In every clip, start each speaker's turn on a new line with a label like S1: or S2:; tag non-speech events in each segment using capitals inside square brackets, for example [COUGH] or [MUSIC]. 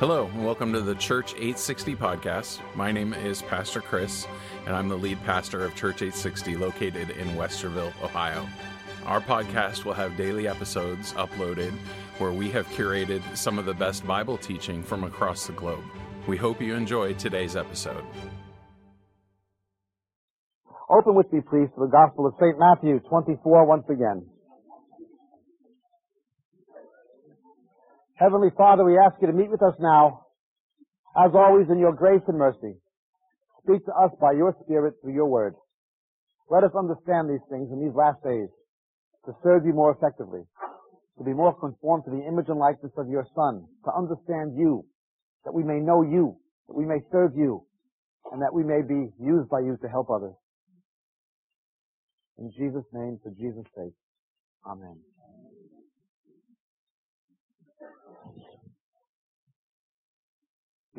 S1: Hello, and welcome to the Church 860 podcast. My name is Pastor Chris, and I'm the lead pastor of Church 860 located in Westerville, Ohio. Our podcast will have daily episodes uploaded where we have curated some of the best Bible teaching from across the globe. We hope you enjoy today's episode.
S2: Open with me, please, to the Gospel of St. Matthew 24 once again. Heavenly Father, we ask you to meet with us now, as always in your grace and mercy. Speak to us by your Spirit through your word. Let us understand these things in these last days to serve you more effectively, to be more conformed to the image and likeness of your Son, to understand you, that we may know you, that we may serve you, and that we may be used by you to help others. In Jesus' name, for Jesus' sake. Amen.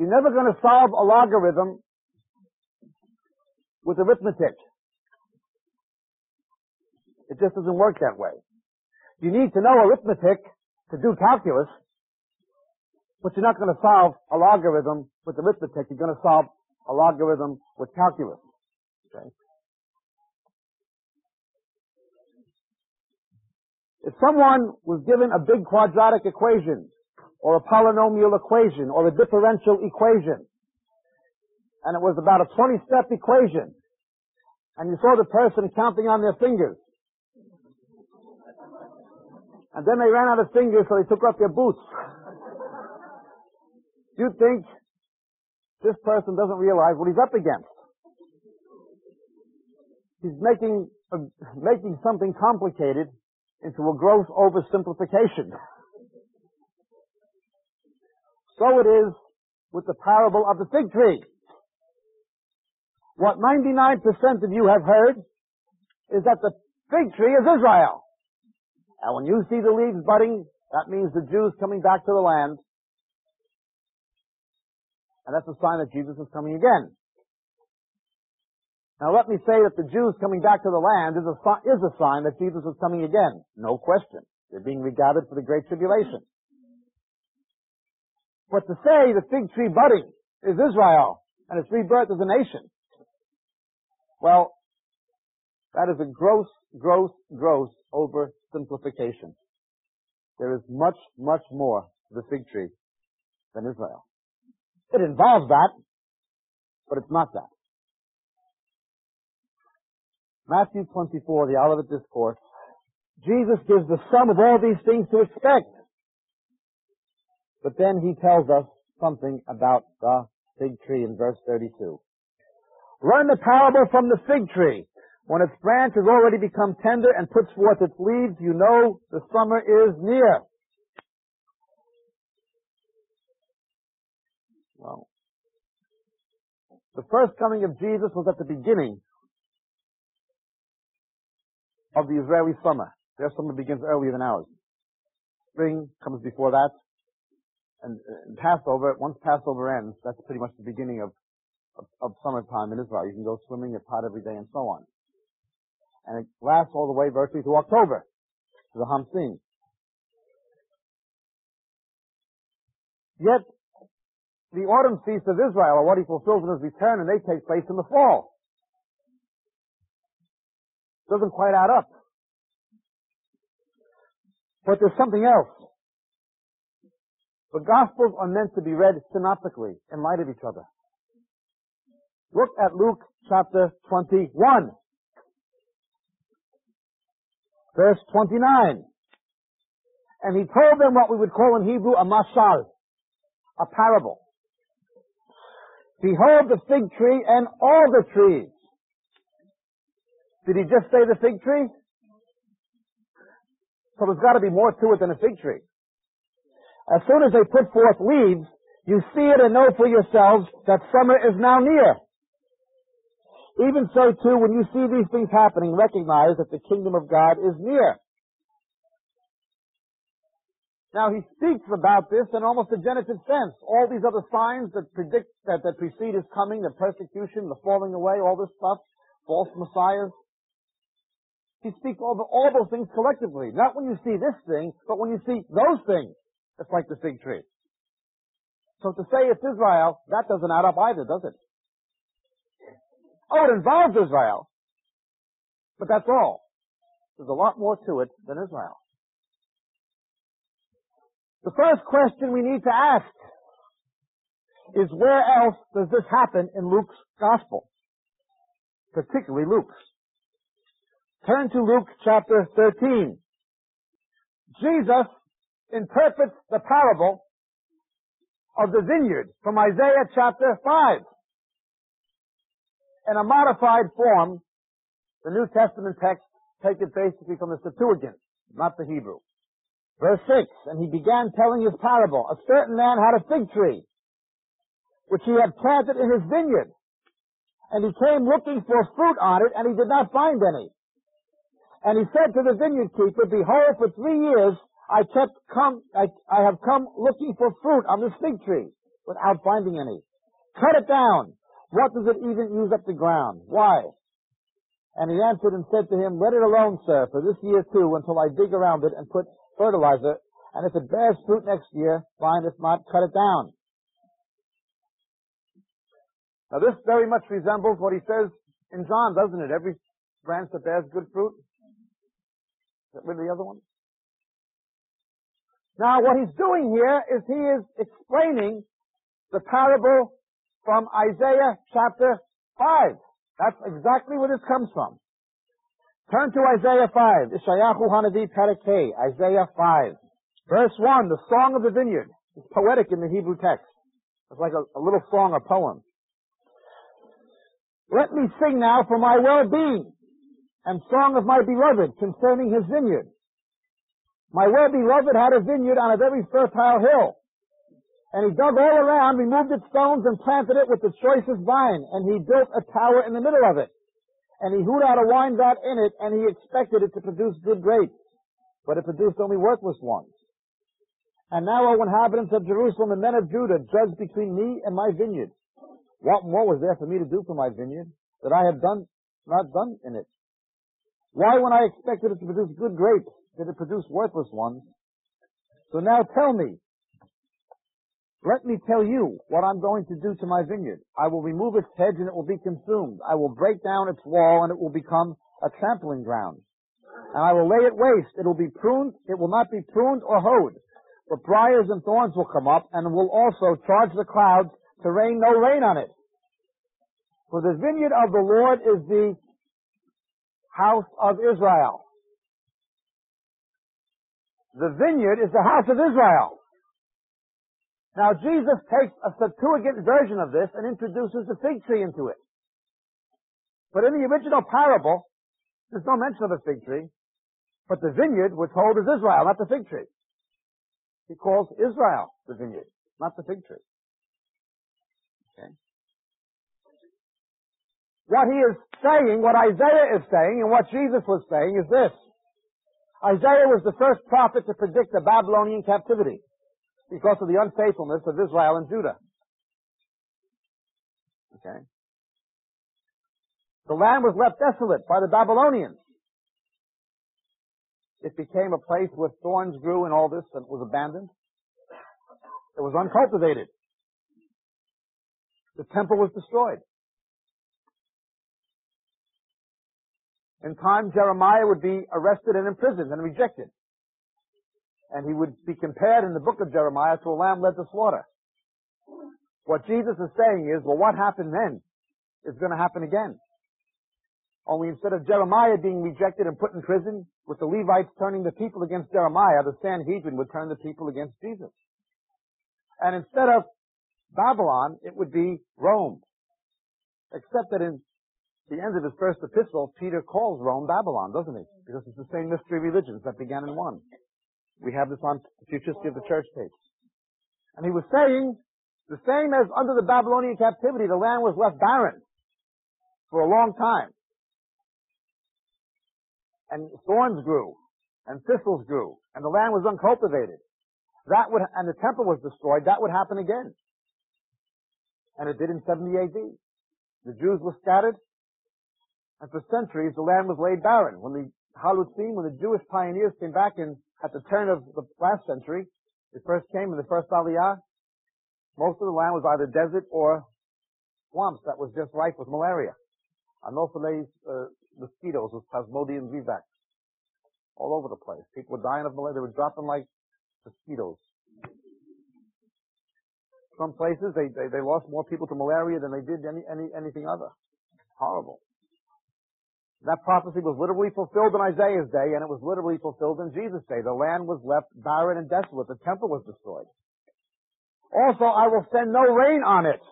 S2: You're never going to solve a logarithm with arithmetic. It just doesn't work that way. You need to know arithmetic to do calculus, but you're not going to solve a logarithm with arithmetic. You're going to solve a logarithm with calculus. Okay? If someone was given a big quadratic equation, or a polynomial equation, or a differential equation, and it was about a 20-step equation, and you saw the person counting on their fingers, and then they ran out of fingers, so they took off their boots. [LAUGHS] You'd think this person doesn't realize what he's up against. He's making uh, making something complicated into a gross oversimplification. [LAUGHS] So it is with the parable of the fig tree. What 99% of you have heard is that the fig tree is Israel. And when you see the leaves budding, that means the Jews coming back to the land. And that's a sign that Jesus is coming again. Now let me say that the Jews coming back to the land is a, is a sign that Jesus is coming again. No question. They're being regathered for the Great Tribulation. But to say the fig tree budding is Israel and its rebirth as a nation, well, that is a gross, gross, gross oversimplification. There is much, much more to the fig tree than Israel. It involves that, but it's not that. Matthew 24, the Olivet Discourse, Jesus gives the sum of all these things to expect. But then he tells us something about the fig tree in verse 32. Learn the parable from the fig tree. When its branch has already become tender and puts forth its leaves, you know the summer is near. Well, the first coming of Jesus was at the beginning of the Israeli summer. Their summer begins earlier than ours. Spring comes before that. And, and Passover, once Passover ends, that's pretty much the beginning of, of, of summertime in Israel. You can go swimming at pot every day and so on. And it lasts all the way virtually to October, to the Hamsin. Yet, the autumn feasts of Israel are what he fulfills in his return, and they take place in the fall. Doesn't quite add up. But there's something else. The Gospels are meant to be read synoptically in light of each other. Look at Luke chapter 21. Verse 29. And he told them what we would call in Hebrew a mashal, a parable. Behold the fig tree and all the trees. Did he just say the fig tree? So there's got to be more to it than a fig tree. As soon as they put forth leaves, you see it and know for yourselves that summer is now near. Even so too, when you see these things happening, recognize that the kingdom of God is near. Now he speaks about this in almost a genitive sense. All these other signs that predict, that, that precede his coming, the persecution, the falling away, all this stuff, false messiahs. He speaks all, all those things collectively. Not when you see this thing, but when you see those things. It's like the fig tree. So to say it's Israel, that doesn't add up either, does it? Oh, it involves Israel. But that's all. There's a lot more to it than Israel. The first question we need to ask is where else does this happen in Luke's gospel? Particularly Luke's. Turn to Luke chapter 13. Jesus interprets the parable of the vineyard from Isaiah chapter 5. In a modified form, the New Testament text take it basically from the Septuagint, not the Hebrew. Verse 6, and he began telling his parable. A certain man had a fig tree, which he had planted in his vineyard. And he came looking for fruit on it, and he did not find any. And he said to the vineyard keeper, Behold, for three years I kept come, I, I have come looking for fruit on this fig tree, without finding any. Cut it down. What does it even use up the ground? Why? And he answered and said to him, Let it alone, sir, for this year too, until I dig around it and put fertilizer, and if it bears fruit next year, fine, if not, cut it down. Now this very much resembles what he says in John, doesn't it? Every branch that bears good fruit. Get the other one. Now what he's doing here is he is explaining the parable from Isaiah chapter 5. That's exactly where this comes from. Turn to Isaiah 5. Ishayahu Hanavi Isaiah 5. Verse 1, the song of the vineyard. It's poetic in the Hebrew text. It's like a, a little song or poem. Let me sing now for my well-being and song of my beloved concerning his vineyard. My well-beloved had a vineyard on a very fertile hill and he dug all around, removed its stones, and planted it with the choicest vine. And he built a tower in the middle of it. And he hewed out a wine vat in it, and he expected it to produce good grapes. But it produced only worthless ones. And now, O inhabitants of Jerusalem and men of Judah, judge between me and my vineyard. What more was there for me to do for my vineyard that I have done, not done in it? Why, when I expected it to produce good grapes, did it produce worthless ones? So now tell me, let me tell you what I'm going to do to my vineyard. I will remove its hedge and it will be consumed. I will break down its wall and it will become a trampling ground. And I will lay it waste. It will be pruned. It will not be pruned or hoed. But briars and thorns will come up and will also charge the clouds to rain no rain on it. For the vineyard of the Lord is the house of Israel. The vineyard is the house of Israel. Now Jesus takes a Septuagint version of this and introduces the fig tree into it. But in the original parable, there's no mention of a fig tree, but the vineyard we're told is Israel, not the fig tree. He calls Israel the vineyard, not the fig tree. Okay. What he is saying, what Isaiah is saying, and what Jesus was saying is this. Isaiah was the first prophet to predict the Babylonian captivity because of the unfaithfulness of Israel and Judah. Okay. The land was left desolate by the Babylonians. It became a place where thorns grew and all this and it was abandoned. It was uncultivated. The temple was destroyed. In time, Jeremiah would be arrested and imprisoned and rejected and he would be compared in the book of Jeremiah to a lamb led to slaughter. What Jesus is saying is, well, what happened then is going to happen again. Only instead of Jeremiah being rejected and put in prison, with the Levites turning the people against Jeremiah, the Sanhedrin would turn the people against Jesus. And instead of Babylon, it would be Rome. Except that in the end of his first epistle, Peter calls Rome Babylon, doesn't he? Because it's the same mystery religions that began in one. We have this on the Futurity of the Church page. And he was saying, the same as under the Babylonian captivity, the land was left barren for a long time. And thorns grew, and thistles grew, and the land was uncultivated. That would, and the temple was destroyed, that would happen again. And it did in 70 AD. The Jews were scattered, and for centuries the land was laid barren. When the Halutzim, when the Jewish pioneers came back in at the turn of the last century, they first came in the first Aliyah, Most of the land was either desert or swamps that was just rife with malaria. Anopheles uh, mosquitoes with Plasmodium vivax all over the place. People were dying of malaria. They were dropping like mosquitoes. Some places they, they, they lost more people to malaria than they did any, any anything other. Horrible. That prophecy was literally fulfilled in Isaiah's day, and it was literally fulfilled in Jesus' day. The land was left barren and desolate. The temple was destroyed. Also, I will send no rain on it.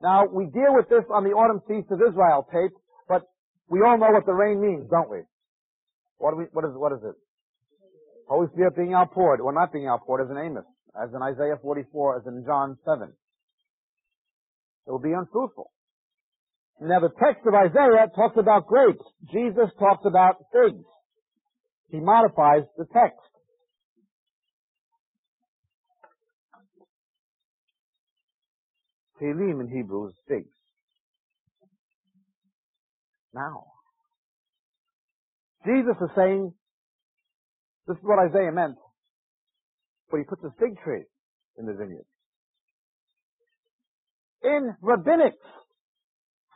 S2: Now, we deal with this on the Autumn Feast of Israel tape, but we all know what the rain means, don't we? What, we, what, is, what is it? Holy Spirit being outpoured, or not being outpoured as in Amos, as in Isaiah 44, as in John 7. It will be unfruitful. Now the text of Isaiah talks about grapes. Jesus talks about figs. He modifies the text. Tehillim in Hebrew is figs. Now, Jesus is saying, this is what Isaiah meant, but he puts a fig tree in the vineyard. In rabbinics,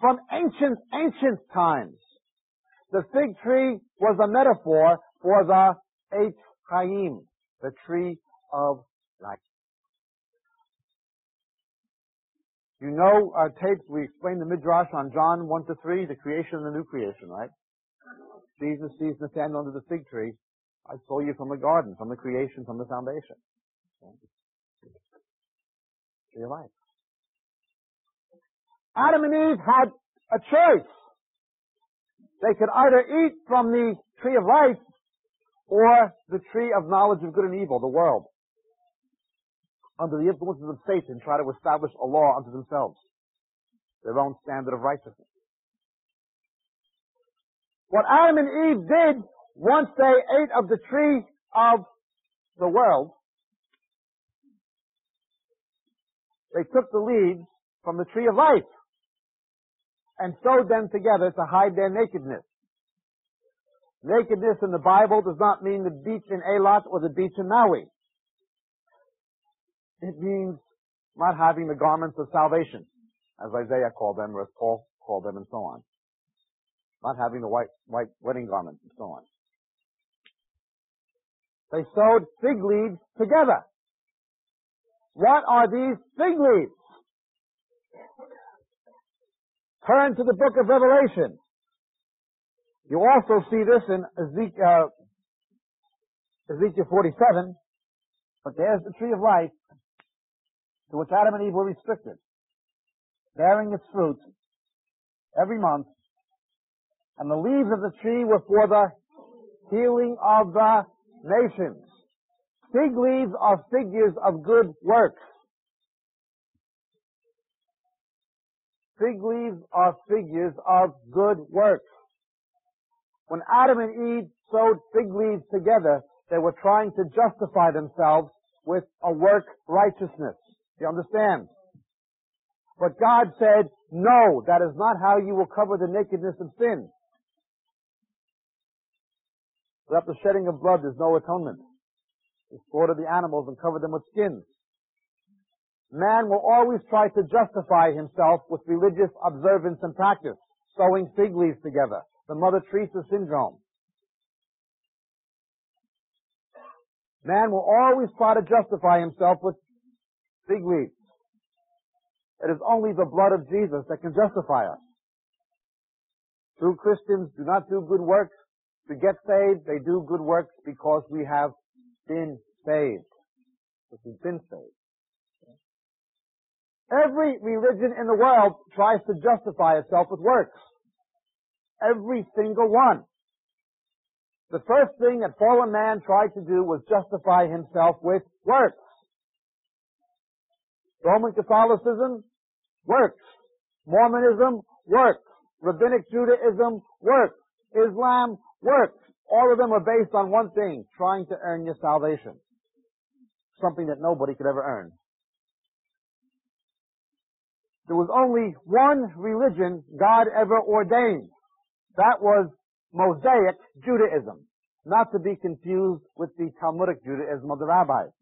S2: from ancient, ancient times, the fig tree was a metaphor for the Eitz Chaim, the tree of life. You know our tapes, we explained the Midrash on John 1 to 3, the creation and the new creation, right? Jesus sees Nathanael under the fig tree. I saw you from the garden, from the creation, from the foundation. Tree of life. Adam and Eve had a choice. They could either eat from the tree of life or the tree of knowledge of good and evil, the world. Under the influences of Satan, try to establish a law unto themselves, their own standard of righteousness. What Adam and Eve did once they ate of the tree of the world, they took the leaves from the tree of life and sewed them together to hide their nakedness. Nakedness in the Bible does not mean the beach in Eilat or the beach in Maui. It means not having the garments of salvation, as Isaiah called them, or as Paul called them, and so on. Not having the white, white wedding garments, and so on. They sewed fig leaves together. What are these fig leaves? Turn to the book of Revelation. You also see this in Ezekiel, uh, Ezekiel 47, but there's the tree of life to which Adam and Eve were restricted, bearing its fruit every month, and the leaves of the tree were for the healing of the nations. Fig leaves are figures of good works. Fig leaves are figures of good works. When Adam and Eve sewed fig leaves together, they were trying to justify themselves with a work righteousness. You understand? But God said, no, that is not how you will cover the nakedness of sin. Without the shedding of blood, there's no atonement. You slaughter the animals and cover them with skins. Man will always try to justify himself with religious observance and practice, sewing fig leaves together, the Mother Teresa syndrome. Man will always try to justify himself with fig leaves. It is only the blood of Jesus that can justify us. True Christians do not do good works to get saved. They do good works because we have been saved. Because we've been saved. Every religion in the world tries to justify itself with works. Every single one. The first thing that fallen man tried to do was justify himself with works. Roman Catholicism, works. Mormonism, works. Rabbinic Judaism, works. Islam, works. All of them are based on one thing, trying to earn your salvation. Something that nobody could ever earn. There was only one religion God ever ordained. That was Mosaic Judaism, not to be confused with the Talmudic Judaism of the rabbis.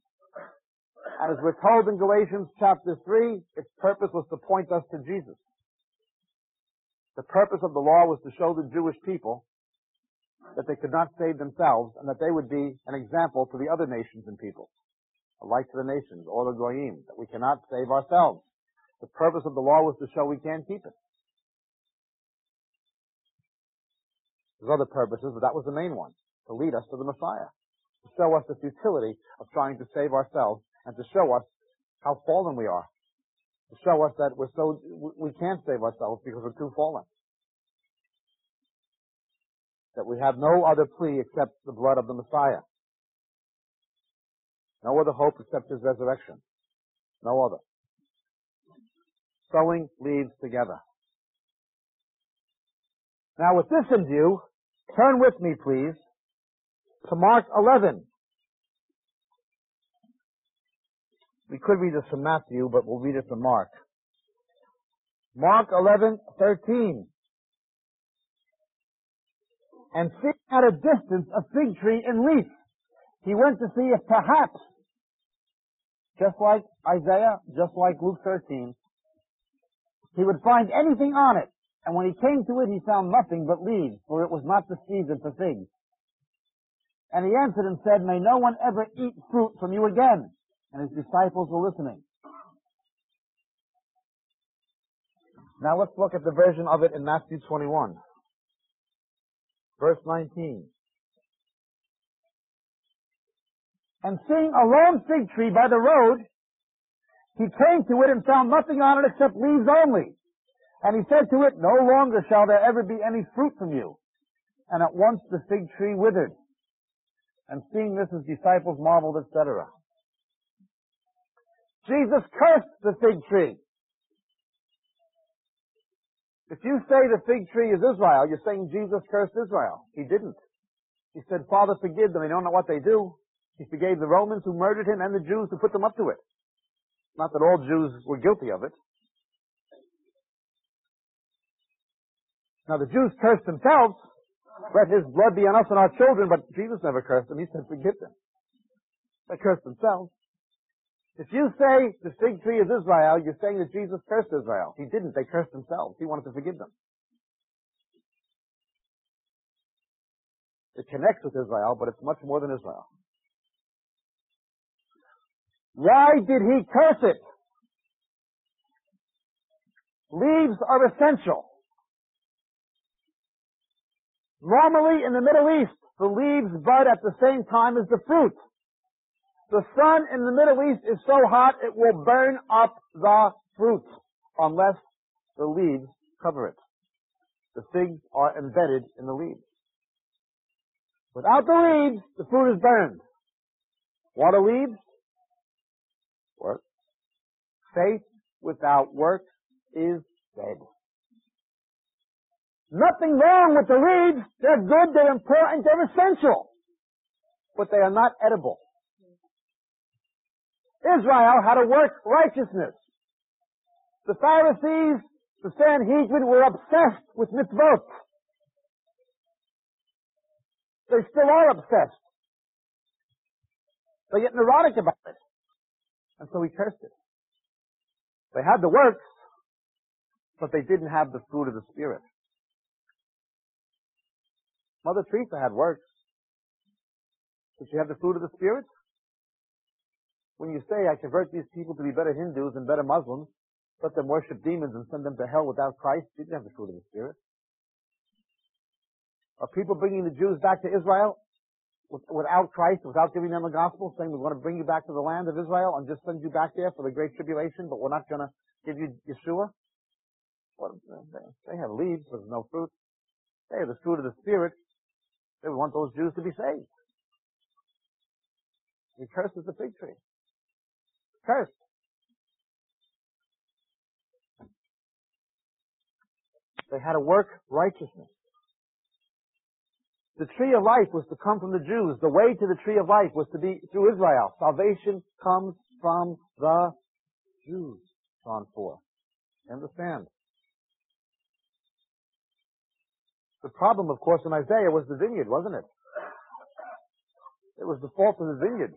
S2: As we're told in Galatians chapter 3, its purpose was to point us to Jesus. The purpose of the law was to show the Jewish people that they could not save themselves and that they would be an example to the other nations and people. A light to the nations, or the goyim, that we cannot save ourselves. The purpose of the law was to show we can't keep it. There's other purposes, but that was the main one, to lead us to the Messiah, to show us the futility of trying to save ourselves, and to show us how fallen we are, to show us that we're so, we can't save ourselves because we're too fallen. That we have no other plea except the blood of the Messiah. No other hope except his resurrection. No other. Sowing leaves together. Now with this in view, turn with me please to Mark 11. We could read this from Matthew, but we'll read it from Mark. Mark 11, 13. And seeing at a distance a fig tree in leaf, he went to see if perhaps, just like Isaiah, just like Luke 13, he would find anything on it. And when he came to it, he found nothing but leaves, for it was not the season for figs. And he answered and said, May no one ever eat fruit from you again. And his disciples were listening. Now let's look at the version of it in Matthew 21. Verse 19. And seeing a lone fig tree by the road, he came to it and found nothing on it except leaves only. And he said to it, No longer shall there ever be any fruit from you. And at once the fig tree withered. And seeing this, his disciples marveled, etc. Jesus cursed the fig tree. If you say the fig tree is Israel, you're saying Jesus cursed Israel. He didn't. He said, Father, forgive them. They don't know what they do. He forgave the Romans who murdered him and the Jews who put them up to it. Not that all Jews were guilty of it. Now the Jews cursed themselves. Let his blood be on us and our children, but Jesus never cursed them. He said, forgive them. They cursed themselves. If you say the fig tree is Israel, you're saying that Jesus cursed Israel. He didn't. They cursed themselves. He wanted to forgive them. It connects with Israel, but it's much more than Israel. Why did he curse it? Leaves are essential. Normally in the Middle East, the leaves bud at the same time as the fruit. The sun in the Middle East is so hot it will burn up the fruit unless the leaves cover it. The figs are embedded in the leaves. Without the leaves, the fruit is burned. What are leaves? Work. Faith without work is dead. Nothing wrong with the leaves. They're good, they're important, they're essential. But they are not edible. Israel had to work righteousness. The Pharisees, the Sanhedrin were obsessed with mitzvot. They still are obsessed. They get neurotic about it. And so he cursed it. They had the works, but they didn't have the fruit of the Spirit. Mother Teresa had works. Did she have the fruit of the Spirit? When you say, I convert these people to be better Hindus and better Muslims, let them worship demons and send them to hell without Christ, didn't have the fruit of the Spirit. Are people bringing the Jews back to Israel without Christ, without giving them the gospel, saying we want to bring you back to the land of Israel and just send you back there for the great tribulation, but we're not going to give you Yeshua? They have leaves, but there's no fruit. They have the fruit of the Spirit. They want those Jews to be saved. He curses the fig tree. Cursed. They had to work righteousness. The tree of life was to come from the Jews. The way to the tree of life was to be through Israel. Salvation comes from the Jews. John 4. Understand? The problem, of course, in Isaiah was the vineyard, wasn't it? It was the fault of the vineyard.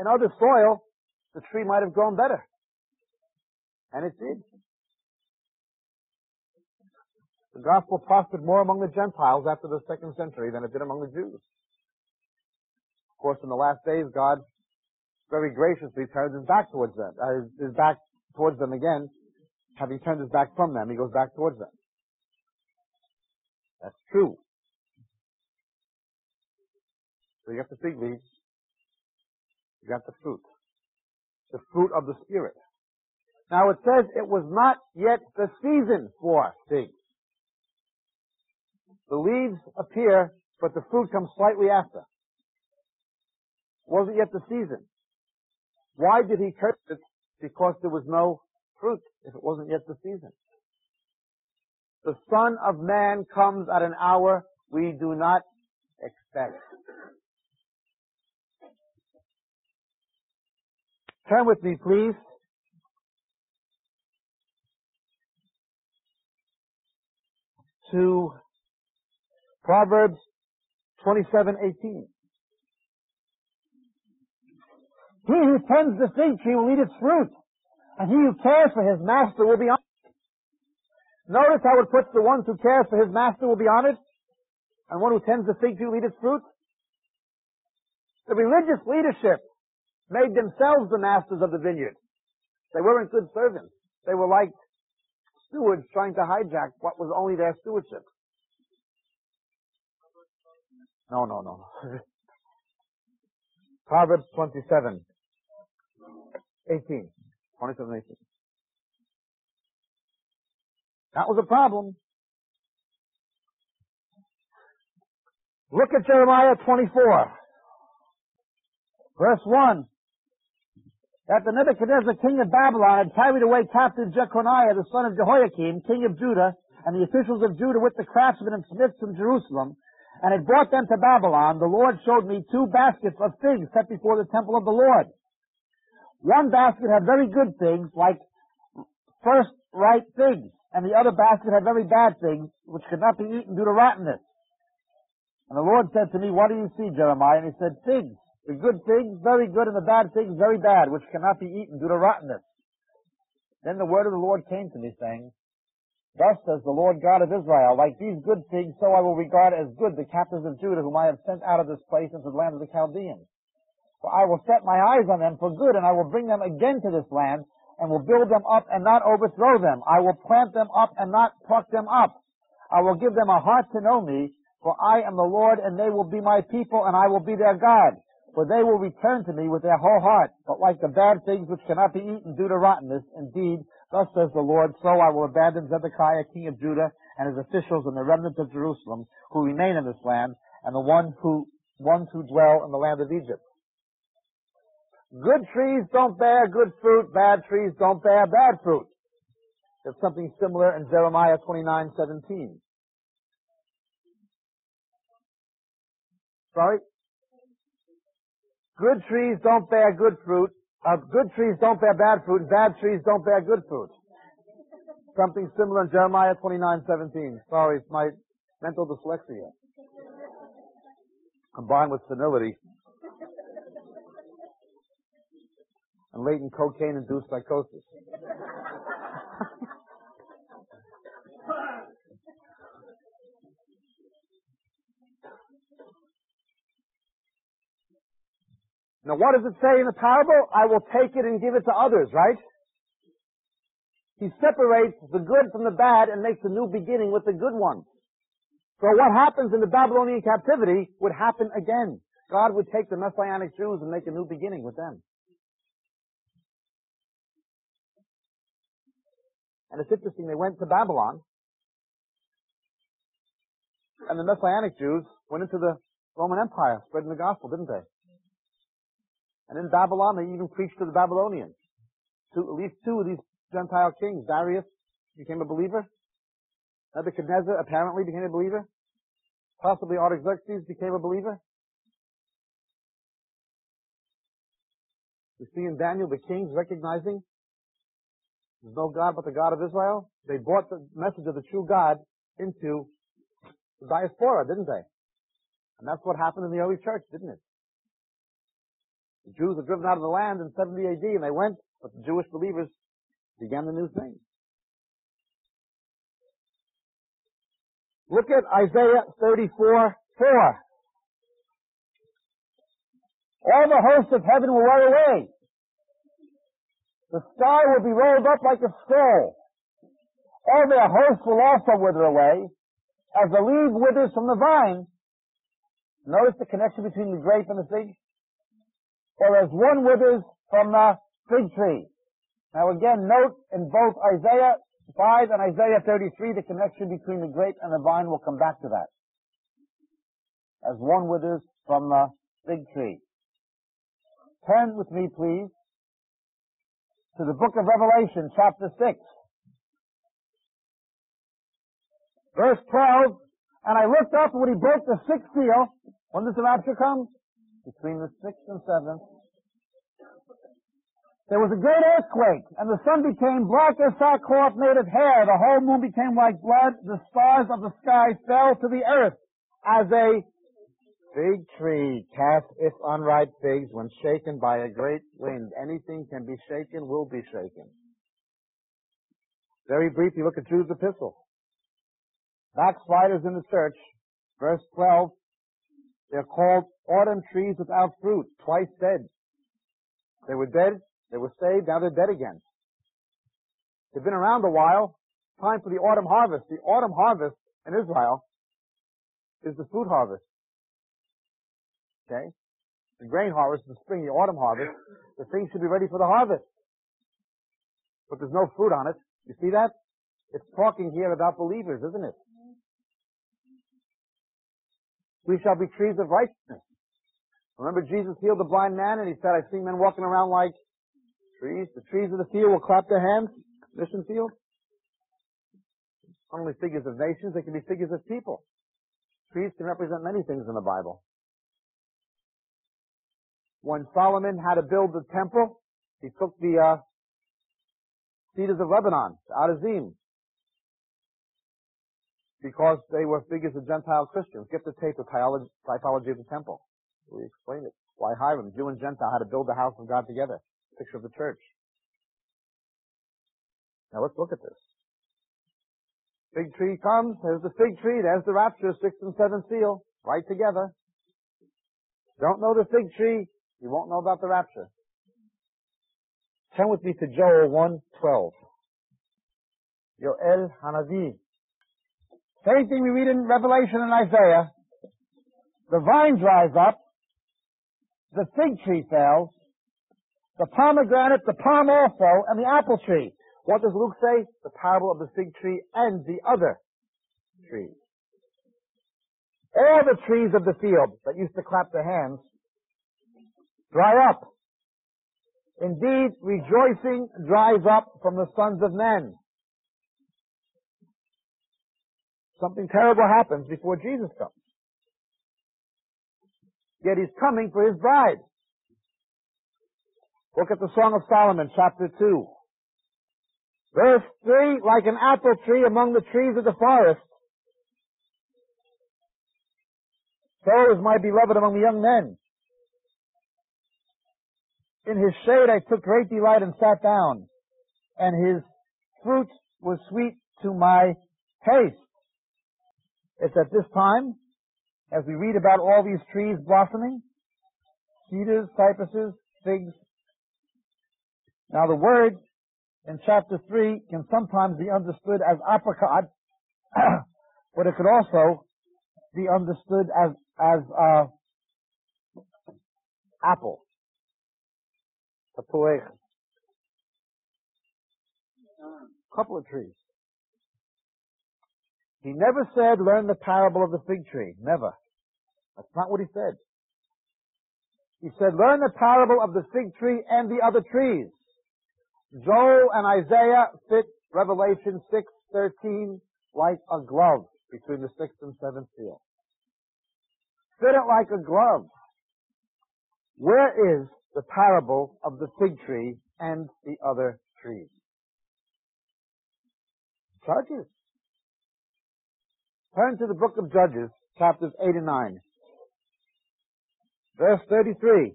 S2: in other soil, the tree might have grown better. And it did. The gospel prospered more among the Gentiles after the second century than it did among the Jews. Of course, in the last days, God very graciously turns his back towards them, uh, his back towards them again, having turned his back from them, he goes back towards them. That's true. So you got the fig leaves, you got the fruit, the fruit of the Spirit. Now it says it was not yet the season for figs. The leaves appear, but the fruit comes slightly after. Wasn't yet the season. Why did he curse it? Because there was no fruit if it wasn't yet the season. The Son of Man comes at an hour we do not expect. Turn with me, please, to Proverbs 27:18. He who tends the fig tree will eat its fruit, and he who cares for his master will be honored. Notice how it puts the ones who cares for his master will be honored, and one who tends the fig tree will eat its fruit. The religious leadership made themselves the masters of the vineyard. They weren't good servants. They were like stewards trying to hijack what was only their stewardship. No, no, no. [LAUGHS] Proverbs 27, 18. 27, 18. That was a problem. Look at Jeremiah 24. Verse 1. That the Nebuchadnezzar, king of Babylon, had carried away captive Jeconiah, the son of Jehoiakim, king of Judah, and the officials of Judah with the craftsmen and smiths from Jerusalem, and had brought them to Babylon, the Lord showed me two baskets of figs set before the temple of the Lord. One basket had very good figs, like first ripe figs, and the other basket had very bad figs, which could not be eaten due to rottenness. And the Lord said to me, What do you see, Jeremiah? And he said, Figs. The good figs, very good, and the bad figs, very bad, which cannot be eaten due to rottenness. Then the word of the Lord came to me, saying, Thus says the Lord God of Israel, like these good figs, so I will regard as good the captives of Judah whom I have sent out of this place into the land of the Chaldeans. For I will set my eyes on them for good, and I will bring them again to this land, and will build them up and not overthrow them. I will plant them up and not pluck them up. I will give them a heart to know me, for I am the Lord, and they will be my people, and I will be their God. For they will return to me with their whole heart. But like the bad things which cannot be eaten due to rottenness, indeed, Thus says the Lord, so I will abandon Zedekiah, king of Judah, and his officials and the remnant of Jerusalem, who remain in this land, and the one who, ones who dwell in the land of Egypt. Good trees don't bear good fruit, bad trees don't bear bad fruit. There's something similar in Jeremiah 29:17. Sorry? Good trees don't bear good fruit, uh, good trees don't bear bad fruit, and bad trees don't bear good fruit. Something similar in Jeremiah 29:17. Sorry, it's my mental dyslexia. Combined with senility and latent cocaine-induced psychosis. Now what does it say in the parable? I will take it and give it to others, right? He separates the good from the bad and makes a new beginning with the good ones. So what happens in the Babylonian captivity would happen again. God would take the Messianic Jews and make a new beginning with them. And it's interesting, they went to Babylon, and the Messianic Jews went into the Roman Empire, spreading the gospel, didn't they? And in Babylon, they even preached to the Babylonians. At least two of these Gentile kings. Darius became a believer. Nebuchadnezzar apparently became a believer. Possibly Artaxerxes became a believer. You see in Daniel the kings recognizing there's no God but the God of Israel. They brought the message of the true God into the diaspora, didn't they? And that's what happened in the early church, didn't it? The Jews were driven out of the land in 70 AD and they went, but the Jewish believers began the new thing. Look at Isaiah 34, 4. All the hosts of heaven will wear away. The sky will be rolled up like a scroll. All their hosts will also wither away, as the leaf withers from the vine. Notice the connection between the grape and the fig? Or as one withers from the fig tree. Now again, note in both Isaiah 5 and Isaiah 33, the connection between the grape and the vine We'll come back to that. As one withers from the fig tree. Turn with me, please, to the book of Revelation, chapter 6. Verse 12, and I looked up when he broke the sixth seal. When does the rapture come? Between the sixth and seventh. There was a great earthquake, and the sun became black as sackcloth made of hair. The whole moon became like blood. The stars of the sky fell to the earth as a fig tree cast its unripe figs when shaken by a great wind. Anything can be shaken, will be shaken. Very briefly, look at Jude's epistle. Backsliders in the church, verse 12, they're called autumn trees without fruit, twice dead. They were dead, they were saved, now they're dead again. They've been around a while. Time for the autumn harvest. The autumn harvest in Israel is the fruit harvest. Okay? The grain harvest, the spring, the autumn harvest, the things should be ready for the harvest. But there's no fruit on it. You see that? It's talking here about believers, isn't it? We shall be trees of righteousness. Remember Jesus healed the blind man and he said, I see men walking around like trees. The trees of the field will clap their hands. Mission field. Not only figures of nations, they can be figures of people. Trees can represent many things in the Bible. When Solomon had to build the temple, he took the uh, cedars of Lebanon, the because they were figures of Gentile Christians. Get the tape of typology of the temple. We explain it. Why Hiram, Jew and Gentile, had to build the house of God together. Picture of the church. Now let's look at this. Fig tree comes, there's the fig tree, there's the rapture, sixth and seventh seal, right together. Don't know the fig tree, you won't know about the rapture. Turn with me to Joel 1:12. Yoel Hanavi. Same thing we read in Revelation and Isaiah. The vine dries up, the fig tree fails, the pomegranate, the palm also, and the apple tree. What does Luke say? The parable of the fig tree and the other trees. All the trees of the field that used to clap their hands dry up. Indeed, rejoicing dries up from the sons of men. Something terrible happens before Jesus comes. Yet he's coming for his bride. Look at the Song of Solomon, chapter 2. Verse 3, like an apple tree among the trees of the forest. So is my beloved among the young men. In his shade I took great delight and sat down, and his fruit was sweet to my taste. It's at this time, as we read about all these trees blossoming, cedars, cypresses, figs. Now the word in chapter 3 can sometimes be understood as apricot, [CLEARS THROAT] but it could also be understood as, as, uh, apple. A Couple of trees. He never said, learn the parable of the fig tree. Never. That's not what he said. He said, learn the parable of the fig tree and the other trees. Joel and Isaiah fit Revelation 6:13 like a glove between the sixth and seventh seal. Fit it like a glove. Where is the parable of the fig tree and the other trees? Judges. Turn to the book of Judges, chapters 8 and 9. Verse 33.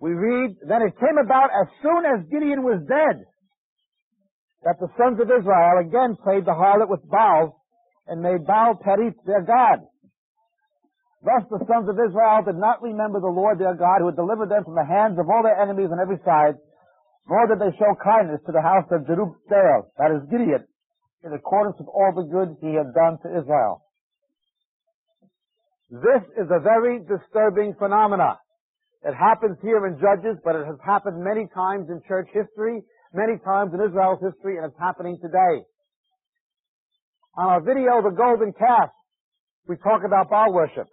S2: we read, Then it came about as soon as Gideon was dead, that the sons of Israel again played the harlot with Baal and made Baal Berith their God. Thus the sons of Israel did not remember the Lord their God who had delivered them from the hands of all their enemies on every side, nor did they show kindness to the house of Jerubbaal, that is Gideon, in accordance with all the good he had done to Israel. This is a very disturbing phenomenon. It happens here in Judges, but it has happened many times in church history, many times in Israel's history, and it's happening today. On our video, The Golden Calf, we talk about Baal worship.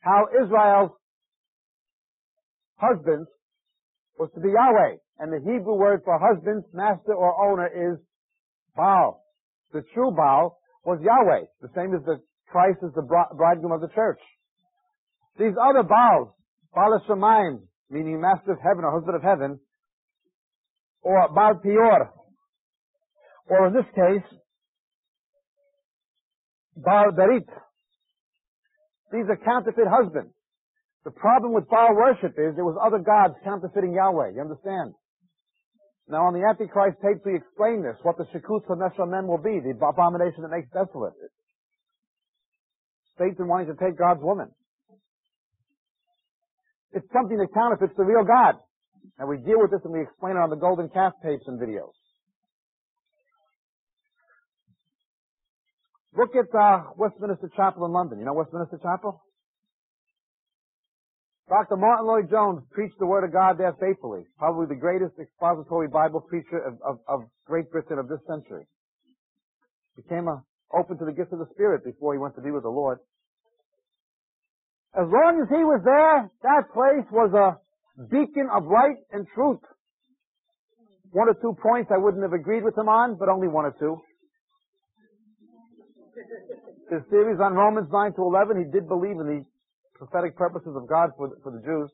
S2: How Israel's husband was to be Yahweh. And the Hebrew word for husband, master, or owner is Baal. The true Baal was Yahweh, the same as the Christ is the bridegroom of the church. These other Baals, Baal Shemaim, meaning master of heaven or husband of heaven, or Baal Peor, or in this case, Baal Berith. These are counterfeit husbands. The problem with Baal worship is there was other gods counterfeiting Yahweh. You understand? Now on the Antichrist tapes we explain this, what the Shekut men will be, the abomination that makes desolate. Satan wanting to take God's woman. It's something that counterfeits the real God. And we deal with this and we explain it on the golden calf tapes and videos. Look at uh, Westminster Chapel in London. You know Westminster Chapel? Dr. Martyn Lloyd-Jones preached the Word of God there faithfully. Probably the greatest expository Bible preacher of, of, of Great Britain of this century. Became a, uh, open to the gift of the Spirit before he went to be with the Lord. As long as he was there, that place was a beacon of light and truth. One or two points I wouldn't have agreed with him on, but only one or two. His theories on Romans 9 to 11, he did believe in the prophetic purposes of God for the, for the Jews.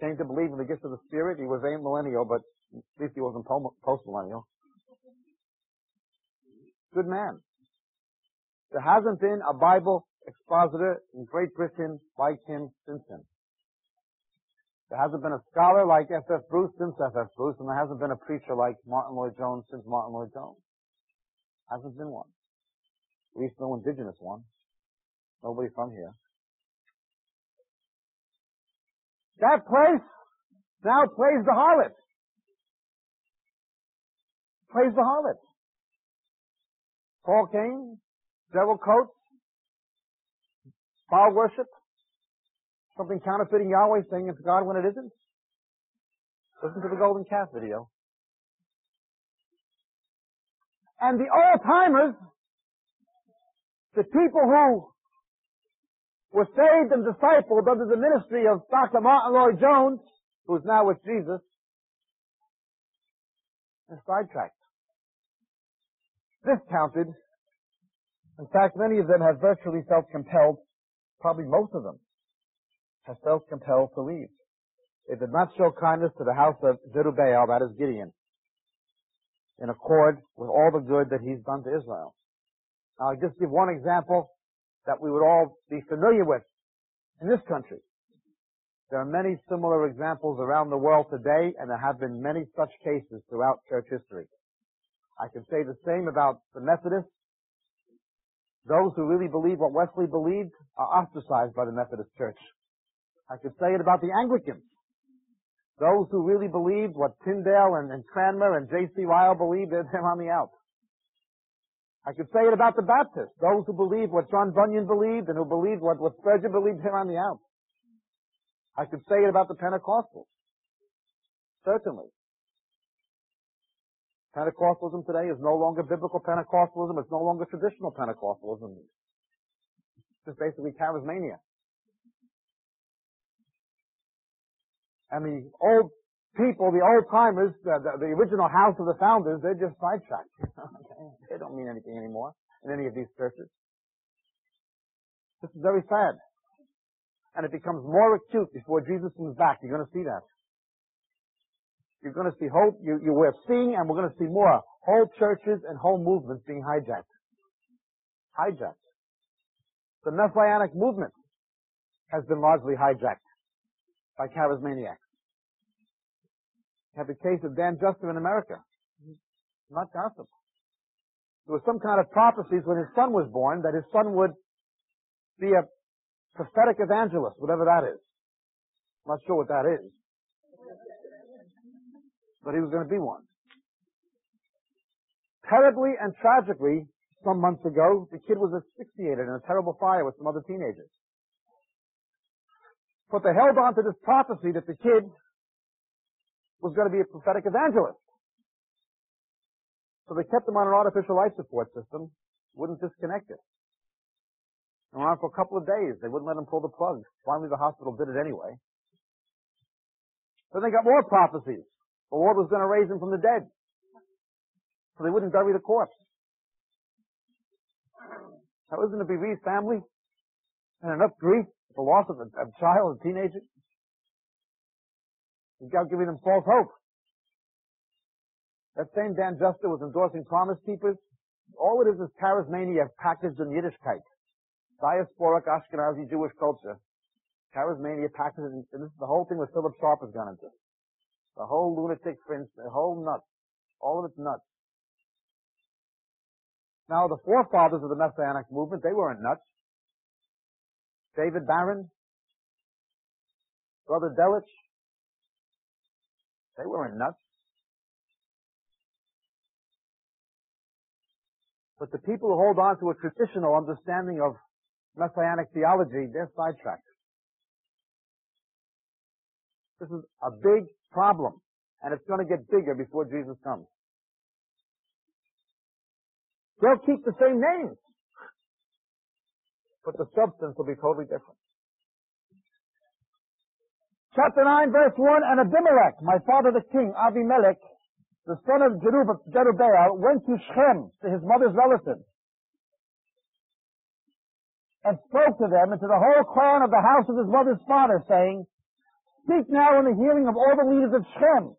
S2: Came to believe in the gifts of the Spirit. He was a millennial, but at least he wasn't post-millennial. Good man. There hasn't been a Bible expositor in Great Britain like him since him. There hasn't been a scholar like F.F. Bruce since F.F. Bruce, and there hasn't been a preacher like Martyn Lloyd-Jones since Martyn Lloyd-Jones. Hasn't been one. At least no indigenous one. Nobody from here. That place now plays the harlot. Plays the harlot. Paul Cain, devil coats, Baal worship, something counterfeiting Yahweh, saying it's God when it isn't. Listen to the golden calf video. And the old timers the people who were saved and discipled under the ministry of Dr. Martyn Lloyd-Jones, who's now with Jesus, are sidetracked. Discounted. In fact, many of them have virtually felt compelled, probably most of them, have felt compelled to leave. They did not show kindness to the house of Jerubbaal, that is Gideon, in accord with all the good that he's done to Israel. I'll just give one example that we would all be familiar with in this country. There are many similar examples around the world today, and there have been many such cases throughout church history. I can say the same about the Methodists. Those who really believe what Wesley believed are ostracized by the Methodist Church. I could say it about the Anglicans. Those who really believed what Tyndale and, and Cranmer and J.C. Ryle believed, they're on the out. I could say it about the Baptists, those who believe what John Bunyan believed and who believed what, what Spurgeon believed here on the out. I could say it about the Pentecostals. Certainly. Pentecostalism today is no longer biblical Pentecostalism. It's no longer traditional Pentecostalism. It's just basically charismania. And the old people, the old timers, the, the, the, original house of the founders, they're just sidetracked. [LAUGHS] they don't mean anything anymore in any of these churches. This is very sad. And it becomes more acute before Jesus comes back. You're going to see that. You're going to see whole, you, you we're seeing and we're going to see more whole churches and whole movements being hijacked. Hijacked. The Messianic movement has been largely hijacked. by charismaniacs. Have the case of Dan Juster in America. Not gossip. There was some kind of prophecies when his son was born that his son would be a prophetic evangelist, whatever that is. I'm not sure what that is. But he was going to be one. Terribly and tragically, some months ago, the kid was asphyxiated in a terrible fire with some other teenagers. But they held on to this prophecy that the kid was going to be a prophetic evangelist. So they kept him on an artificial life support system, wouldn't disconnect it. And around for a couple of days. They wouldn't let him pull the plug. Finally the hospital did it anyway. Then they got more prophecies. The Lord was going to raise him from the dead. So they wouldn't bury the corpse. Now isn't a bereaved family and enough grief at the loss of a, a child, a teenager? Without giving them false hope. That same Dan Juster was endorsing Promise Keepers. All it is is charismania packaged in Yiddishkeit. Diasporic Ashkenazi Jewish culture. Charismania packaged in, and this, the whole thing with Philip Sharp has gone into. The whole lunatic fringe, the whole nuts. All of it's nuts. Now, the forefathers of the Messianic movement, they weren't nuts. David Baron, Brother Delitzsch, they weren't nuts. But the people who hold on to a traditional understanding of messianic theology, they're sidetracked. This is a big problem, and it's going to get bigger before Jesus comes. They'll keep the same names, but the substance will be totally different. Chapter 9, verse 1, And Abimelech, my father the king, Abimelech, the son of Jerubbaal, went to Shechem, to his mother's relatives, and spoke to them and to the whole clan of the house of his mother's father, saying, Speak now in the hearing of all the leaders of Shechem.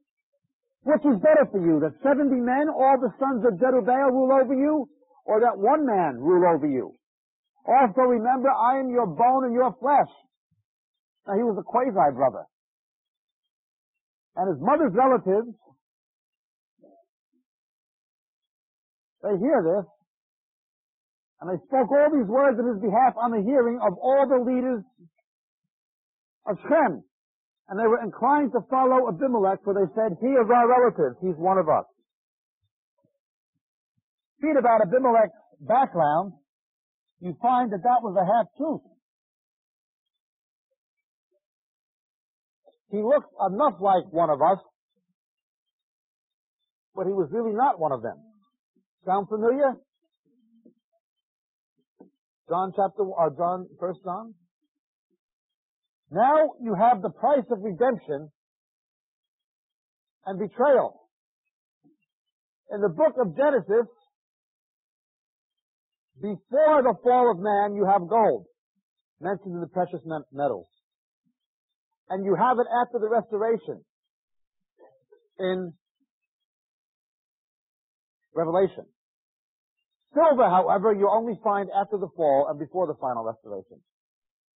S2: Which is better for you, that seventy men, all the sons of Jerubbaal, rule over you, or that one man rule over you? Also remember, I am your bone and your flesh. Now he was a quasi brother. And his mother's relatives, they hear this, and they spoke all these words in his behalf on the hearing of all the leaders of Shem. And they were inclined to follow Abimelech, for they said, he is our relative, he's one of us. Read about Abimelech's background, you find that that was a half-truth. He looked enough like one of us, but he was really not one of them. Sound familiar? John chapter, or John, first John? Now you have the price of redemption and betrayal. In the book of Genesis, before the fall of man, you have gold, mentioned in the precious metals and you have it after the restoration in Revelation. Silver, however, you only find after the fall and before the final restoration.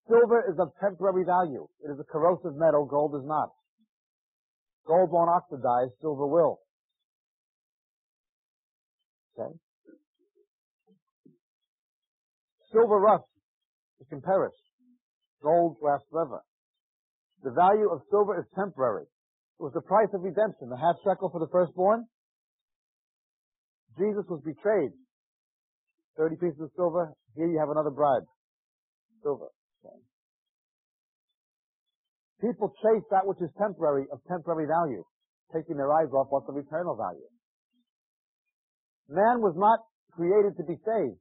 S2: Silver is of temporary value. It is a corrosive metal. Gold is not. Gold won't oxidize. Silver will. Okay? Silver rusts. It can perish. Gold lasts forever. The value of silver is temporary. It was the price of redemption, the half shekel for the firstborn. Jesus was betrayed. 30 pieces of silver. Here you have another bribe. Silver. People chase that which is temporary, of temporary value, taking their eyes off what's of eternal value. Man was not created to be saved.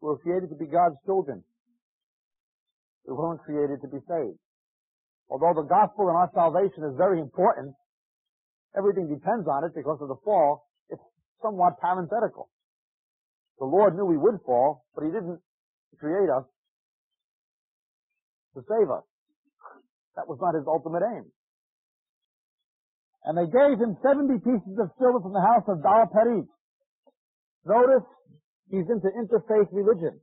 S2: We were created to be God's children. We weren't created to be saved. Although the gospel and our salvation is very important, everything depends on it because of the fall. It's somewhat parenthetical. The Lord knew we would fall, but He didn't create us to save us. That was not His ultimate aim. And they gave him 70 pieces of silver from the house of Baal Notice, he's into interfaith religion,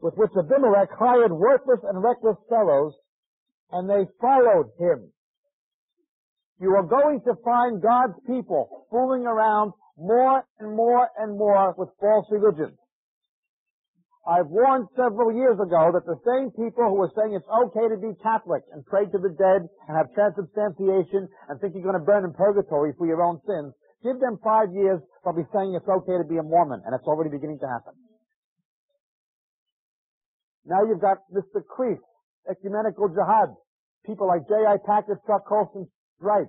S2: with which Abimelech hired worthless and reckless fellows and they followed him. You are going to find God's people fooling around more and more and more with false religions. I've warned several years ago that the same people who are saying it's okay to be Catholic and pray to the dead and have transubstantiation and think you're going to burn in purgatory for your own sins, give them five years, they'll be saying it's okay to be a Mormon, and it's already beginning to happen. Now you've got Mr. Kreeft, ecumenical jihad. People like J.I. Packer, Chuck Colson, right.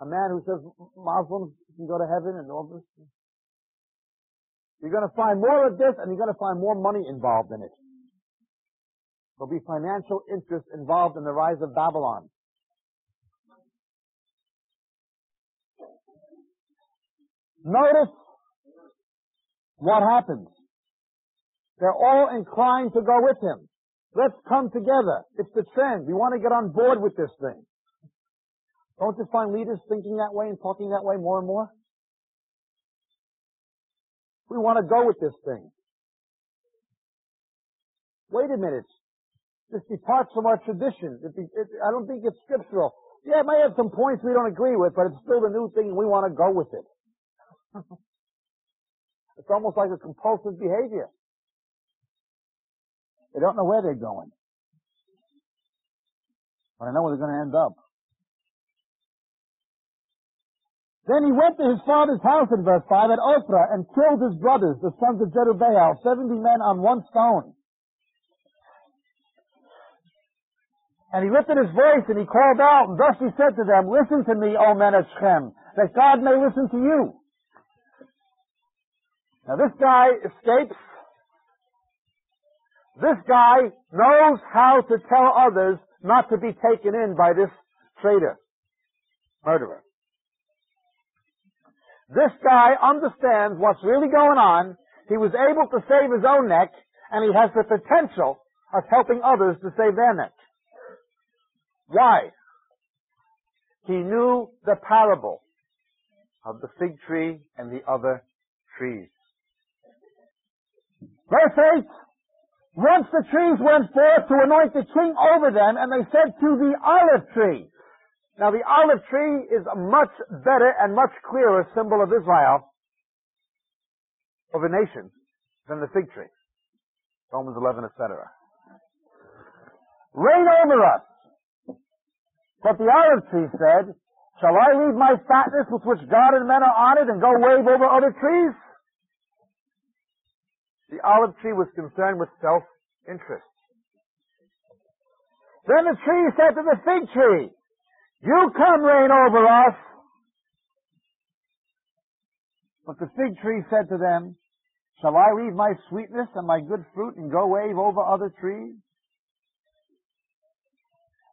S2: A man who says Muslims can go to heaven and all this. You're going to find more of this and you're going to find more money involved in it. There'll be financial interest involved in the rise of Babylon. Notice what happens. They're all inclined to go with him. Let's come together. It's the trend. We want to get on board with this thing. Don't you find leaders thinking that way and talking that way more and more? We want to go with this thing. Wait a minute. This departs from our tradition. It, it, I don't think it's scriptural. Yeah, it may have some points we don't agree with, but it's still the new thing and we want to go with it. [LAUGHS] it's almost like a compulsive behavior. They don't know where they're going. But I know where they're going to end up. Then he went to his father's house in verse 5 at Ophrah and killed his brothers, the sons of Jerubbaal, 70 men on one stone. And he lifted his voice and he called out, and thus he said to them, Listen to me, O men of Shechem, that God may listen to you. Now this guy escapes. This guy knows how to tell others not to be taken in by this traitor, murderer. This guy understands what's really going on. He was able to save his own neck, and he has the potential of helping others to save their neck. Why? He knew the parable of the fig tree and the other trees. Verse 8, once the trees went forth to anoint the king over them, and they said to the olive tree, now the olive tree is a much better and much clearer symbol of Israel, of a nation, than the fig tree. Romans 11, etc. Reign over us. But the olive tree said, Shall I leave my fatness with which God and men are honored and go wave over other trees? The olive tree was concerned with self-interest. Then the tree said to the fig tree, you come reign over us. But the fig tree said to them, Shall I leave my sweetness and my good fruit and go wave over other trees?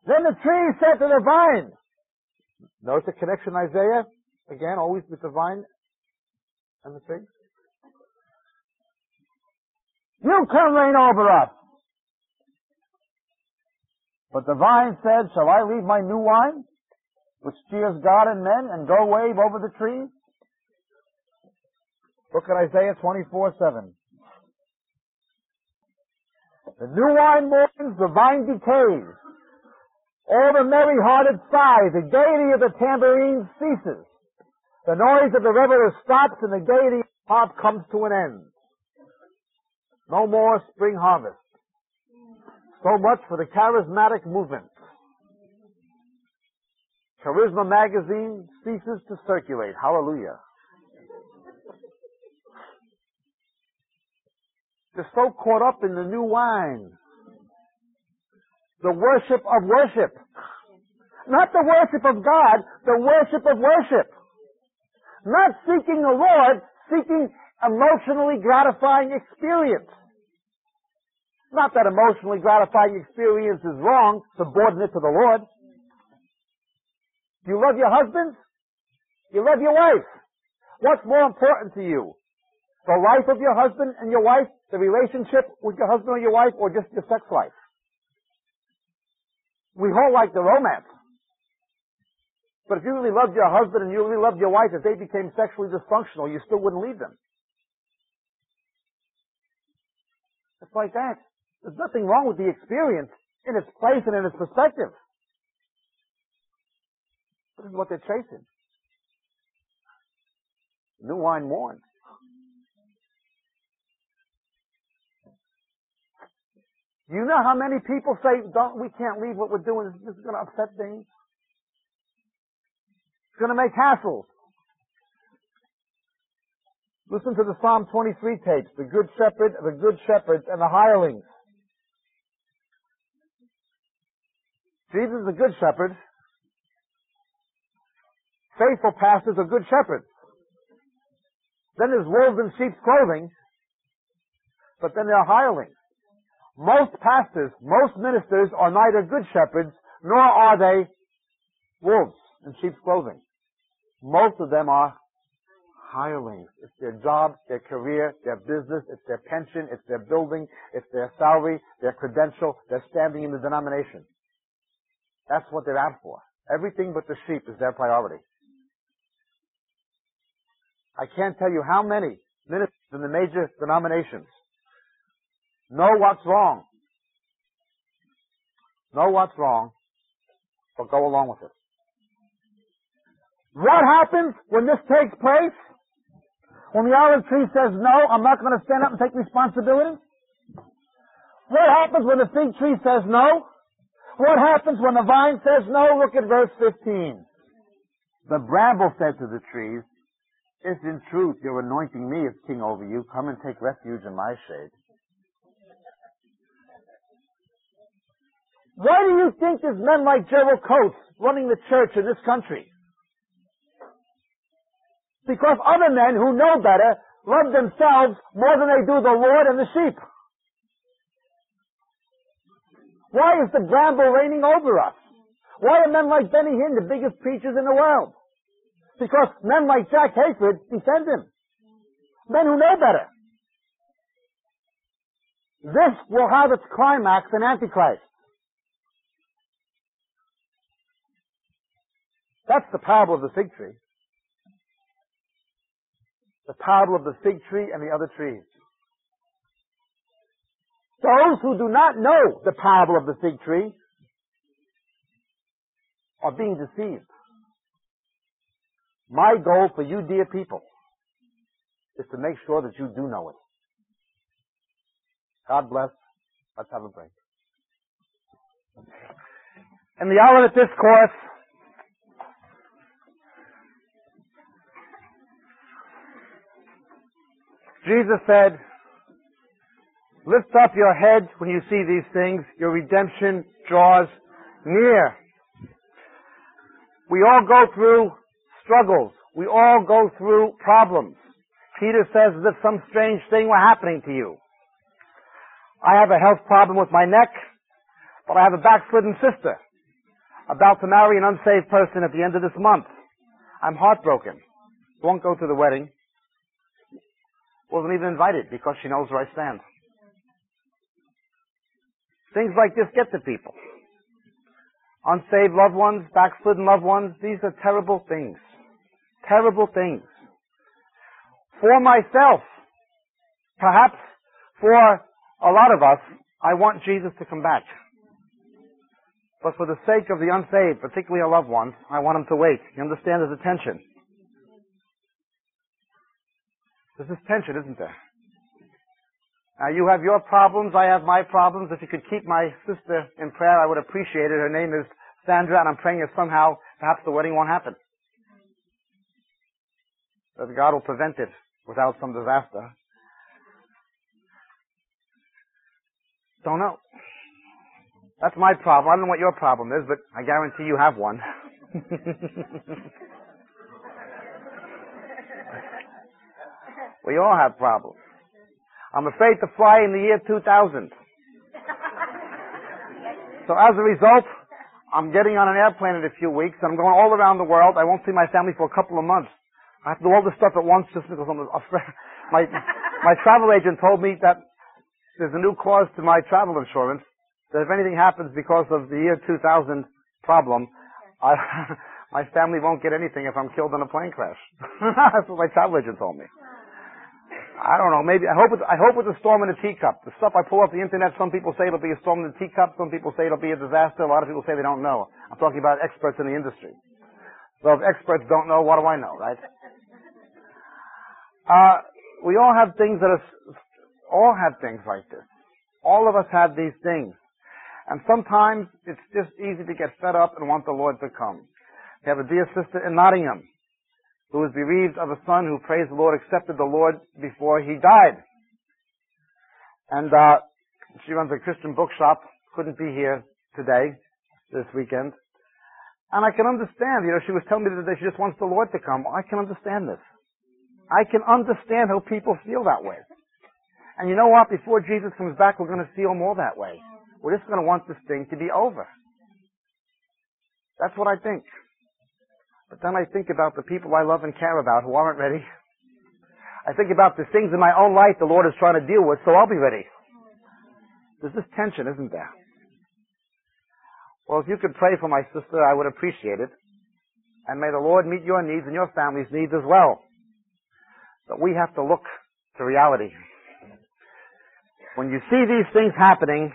S2: Then the tree said to the vine, Notice the connection Isaiah, again, always with the vine and the fig. You come reign over us. But the vine said, Shall I leave my new wine? which cheers God and men and go wave over the trees? Look at Isaiah 24, 7. The new wine mourns, the vine decays. All the merry-hearted sigh, the gaiety of the tambourine ceases. The noise of the reveler stops and the gaiety of the harp comes to an end. No more spring harvest. So much for the charismatic movement. Charisma magazine ceases to circulate. Hallelujah. They're so caught up in the new wine. The worship of worship. Not the worship of God, the worship of worship. Not seeking the Lord, seeking emotionally gratifying experience. Not that emotionally gratifying experience is wrong, subordinate to the Lord. Do you love your husband? You love your wife. What's more important to you? The life of your husband and your wife, the relationship with your husband or your wife, or just your sex life? We all like the romance. But if you really loved your husband and you really loved your wife, if they became sexually dysfunctional, you still wouldn't leave them. It's like that. There's nothing wrong with the experience. in its place and in its perspective. This is what they're chasing. New wine mourns. Do you know how many people say, don't, we can't leave what we're doing. This is going to upset things. It's going to make hassles. Listen to the Psalm 23 tapes, the good shepherd, the good shepherds, and the hirelings. Jesus is a good shepherd. Faithful pastors are good shepherds. Then there's wolves in sheep's clothing, but then there are hirelings. Most pastors, most ministers are neither good shepherds nor are they wolves in sheep's clothing. Most of them are hirelings. It's their job, their career, their business, it's their pension, it's their building, it's their salary, their credential, their standing in the denomination. That's what they're out for. Everything but the sheep is their priority. I can't tell you how many ministers in the major denominations know what's wrong. Know what's wrong, but go along with it. What happens when this takes place? When the olive tree says, no, I'm not going to stand up and take responsibility? What happens when the fig tree says no? What happens when the vine says no? Look at verse 15. The bramble said to the trees, if in truth you're anointing me as king over you, come and take refuge in my shade. Why do you think there's men like Gerald Coates running the church in this country? Because other men who know better love themselves more than they do the Lord and the sheep. Why is the bramble reigning over us? Why are men like Benny Hinn the biggest preachers in the world? Because men like Jack Hayford defend him. Men who know better. This will have its climax in Antichrist. That's the parable of the fig tree. The parable of the fig tree and the other trees. Those who do not know the parable of the fig tree are being deceived. My goal for you, dear people, is to make sure that you do know it. God bless. Let's have a break. In the hour Olivet Discourse, Jesus said, Lift up your head when you see these things. Your redemption draws near. We all go through struggles. We all go through problems. Peter says as if some strange thing were happening to you. I have a health problem with my neck, but I have a backslidden sister about to marry an unsaved person at the end of this month. I'm heartbroken. Won't go to the wedding. Wasn't even invited because she knows where I stand. Things like this get to people. Unsaved loved ones, backslidden loved ones, these are terrible things terrible things. For myself, perhaps for a lot of us, I want Jesus to come back. But for the sake of the unsaved, particularly our loved ones, I want him to wait. You understand there's a tension. There's this tension, isn't there? Now you have your problems, I have my problems. If you could keep my sister in prayer, I would appreciate it. Her name is Sandra, and I'm praying that somehow, perhaps the wedding won't happen that God will prevent it without some disaster. Don't know. That's my problem. I don't know what your problem is, but I guarantee you have one. [LAUGHS] we all have problems. I'm afraid to fly in the year 2000. [LAUGHS] So as a result, I'm getting on an airplane in a few weeks and I'm going all around the world. I won't see my family for a couple of months. I have to do all this stuff at once just because I'm afraid. My, [LAUGHS] my travel agent told me that there's a new clause to my travel insurance that if anything happens because of the year 2000 problem, I, [LAUGHS] my family won't get anything if I'm killed in a plane crash. That's what my travel agent told me. I don't know. Maybe I hope. It's, I hope it's a storm in a teacup. The stuff I pull off the internet. Some people say it'll be a storm in a teacup. Some people say it'll be a disaster. A lot of people say they don't know. I'm talking about experts in the industry. So if experts don't know, what do I know, right? Uh, we all have things that are, all have things like this. All of us have these things. And sometimes it's just easy to get fed up and want the Lord to come. We have a dear sister in Nottingham who was bereaved of a son who, praised the Lord, accepted the Lord before he died. And uh, she runs a Christian bookshop, couldn't be here today, this weekend. And I can understand, you know, she was telling me that she just wants the Lord to come. I can understand this. I can understand how people feel that way. And you know what? Before Jesus comes back, we're going to feel more that way. We're just going to want this thing to be over. That's what I think. But then I think about the people I love and care about who aren't ready. I think about the things in my own life the Lord is trying to deal with, so I'll be ready. There's this tension, isn't there? Well, if you could pray for my sister, I would appreciate it. And may the Lord meet your needs and your family's needs as well. But we have to look to reality. When you see these things happening,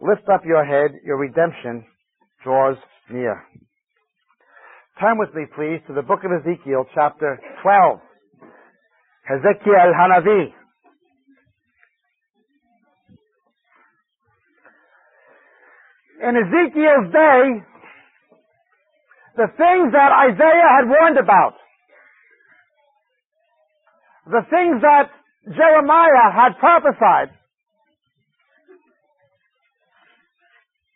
S2: Lift up your head, your redemption draws near. Turn with me, please, to the book of Ezekiel, chapter 12. Ezekiel Hanavi. In Ezekiel's day, the things that Isaiah had warned about, the things that Jeremiah had prophesied,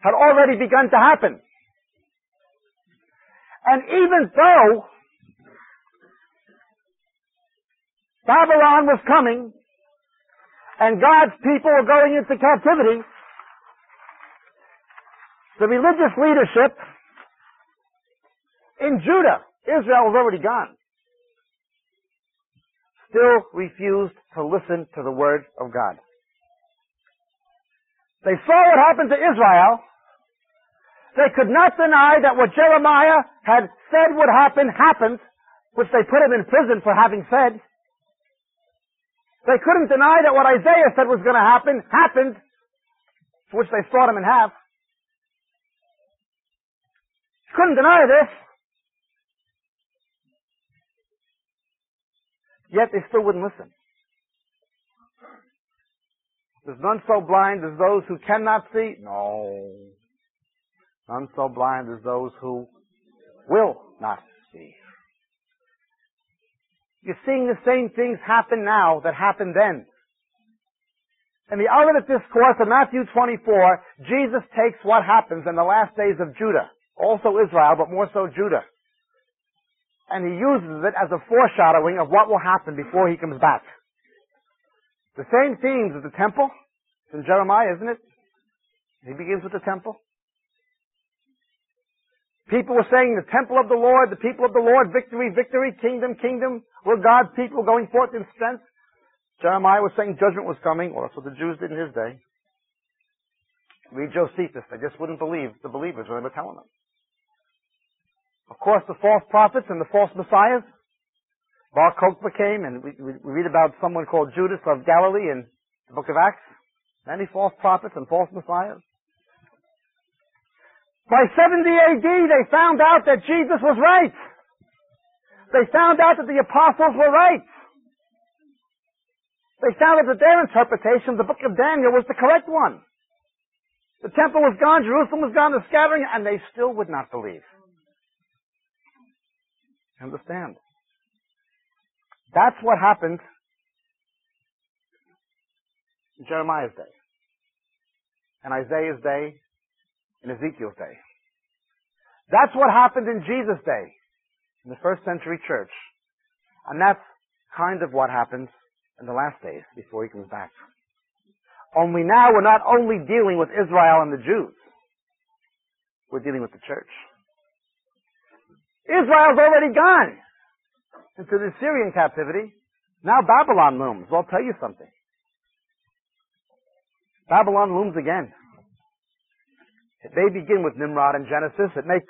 S2: had already begun to happen. And even though Babylon was coming and God's people were going into captivity, the religious leadership in Judah, Israel was already gone, still refused to listen to the word of God. They saw what happened to Israel, they could not deny that what Jeremiah had said would happen happened, which they put him in prison for having said. They couldn't deny that what Isaiah said was going to happen happened, for which they sawed him in half. Couldn't deny this. Yet they still wouldn't listen. There's none so blind as those who cannot see. No. None so blind as those who will not see. You're seeing the same things happen now that happened then. In the Olivet Discourse of Matthew 24, Jesus takes what happens in the last days of Judah, also Israel, but more so Judah. And he uses it as a foreshadowing of what will happen before he comes back. The same themes of the temple. It's in Jeremiah, isn't it? He begins with the temple. People were saying the temple of the Lord, the people of the Lord, victory, victory, kingdom, kingdom. We're God's people going forth in strength. Jeremiah was saying judgment was coming, or that's what the Jews did in his day. Read Josephus. They just wouldn't believe the believers when they were telling them. Of course, the false prophets and the false messiahs. Bar Kokhba came, and we, we, we read about someone called Judas of Galilee in the book of Acts. Many false prophets and false messiahs. By 70 AD, they found out that Jesus was right. They found out that the apostles were right. They found out that their interpretation of the book of Daniel was the correct one. The temple was gone, Jerusalem was gone, the scattering, and they still would not believe. Understand? That's what happened in Jeremiah's day, and Isaiah's day, in Ezekiel's day. That's what happened in Jesus' day, in the first century church. And that's kind of what happens in the last days before he comes back. Only now we're not only dealing with Israel and the Jews, we're dealing with the church. Israel's already gone into the Syrian captivity. Now Babylon looms. Well, I'll tell you something. Babylon looms again. It may begin with Nimrod in Genesis. It may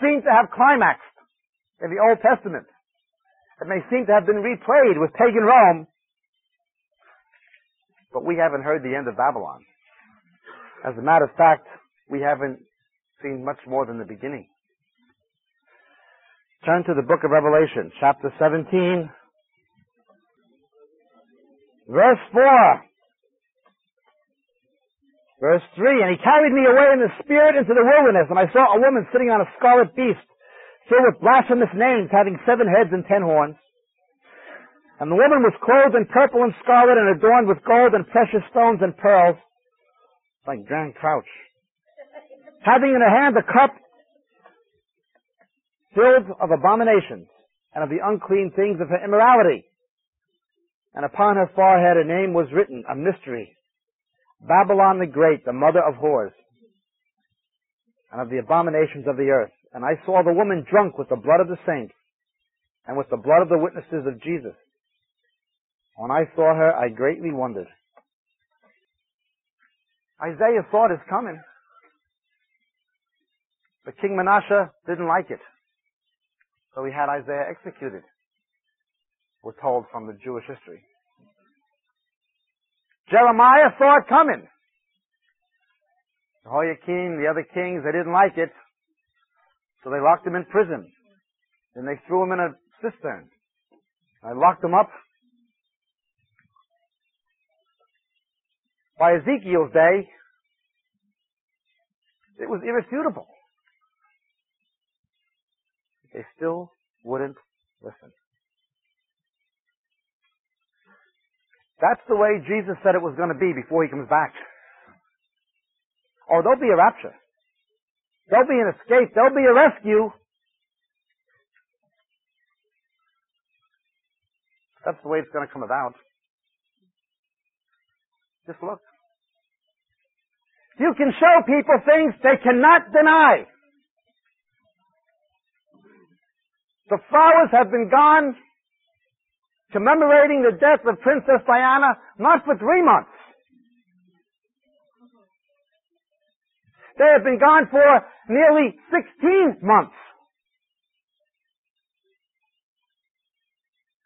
S2: seem to have climaxed in the Old Testament. It may seem to have been replayed with pagan Rome, But we haven't heard the end of Babylon. As a matter of fact, we haven't seen much more than the beginning. Turn to the book of Revelation, chapter 17, verse 4. Verse 3, And he carried me away in the spirit into the wilderness, and I saw a woman sitting on a scarlet beast, filled with blasphemous names, having seven heads and ten horns. And the woman was clothed in purple and scarlet, and adorned with gold and precious stones and pearls, like Jan Crouch. Having in her hand a cup filled of abominations, and of the unclean things of her immorality. And upon her forehead a name was written, a mystery, Babylon the Great, the mother of whores, and of the abominations of the earth. And I saw the woman drunk with the blood of the saints, and with the blood of the witnesses of Jesus. When I saw her, I greatly wondered. Isaiah saw this coming. But King Manasseh didn't like it. So he had Isaiah executed. We're told from the Jewish history. Jeremiah saw it coming. Jehoiakim, the other kings, they didn't like it. So they locked him in prison. Then they threw him in a cistern. I locked him up. By Ezekiel's day, it was irrefutable. They still wouldn't listen. That's the way Jesus said it was going to be before he comes back. Or there'll be a rapture. There'll be an escape. There'll be a rescue. That's the way it's going to come about. Just look. You can show people things they cannot deny. The flowers have been gone commemorating the death of Princess Diana not for three months. They have been gone for nearly 16 months.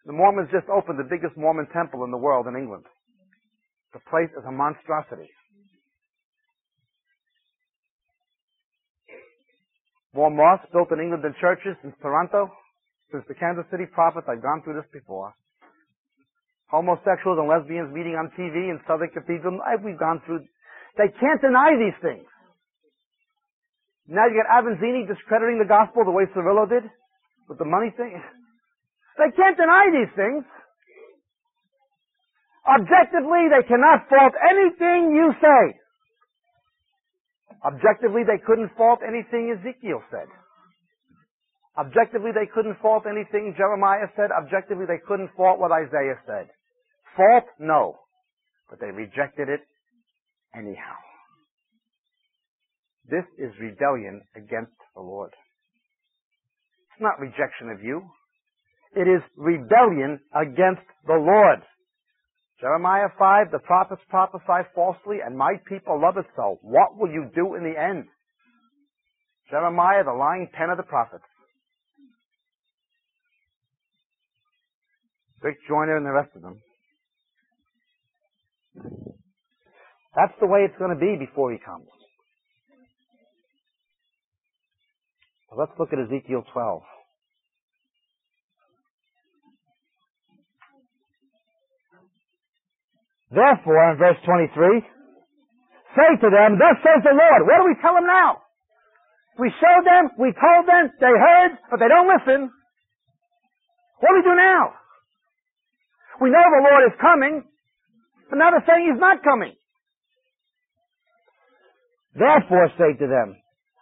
S2: The Mormons just opened the biggest Mormon temple in the world in England. The place is a monstrosity. More mosques built in England than churches since Toronto, since the Kansas City prophets. I've gone through this before homosexuals and lesbians meeting on TV in Southwark Cathedral. We've gone through. They can't deny these things. Now you got Avanzini discrediting the gospel the way Cerullo did with the money thing. They can't deny these things. Objectively, they cannot fault anything you say. Objectively, they couldn't fault anything Ezekiel said. Objectively, they couldn't fault anything Jeremiah said. Objectively, they couldn't fault what Isaiah said. Fault? No. But they rejected it anyhow. This is rebellion against the Lord. It's not rejection of you. It is rebellion against the Lord. Jeremiah 5, the prophets prophesy falsely, and my people love it so. What will you do in the end? Jeremiah, the lying pen of the prophets. Rick Joyner and the rest of them. That's the way it's going to be before he comes. let's look at Ezekiel 12. Therefore, in verse 23, say to them, Thus says the Lord. What do we tell them now? We showed them, we told them, they heard, but they don't listen. What do we do now? We know the Lord is coming. They're saying he's not coming. Therefore say to them,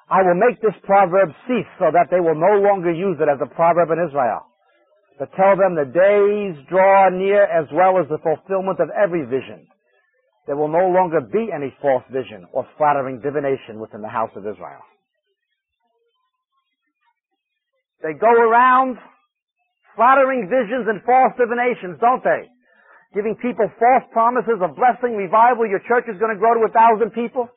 S2: I will make this proverb cease so that they will no longer use it as a proverb in Israel. But tell them the days draw near as well as the fulfillment of every vision. There will no longer be any false vision or flattering divination within the house of Israel. They go around flattering visions and false divinations, don't they? Giving people false promises of blessing, revival, your church is going to grow to a thousand people.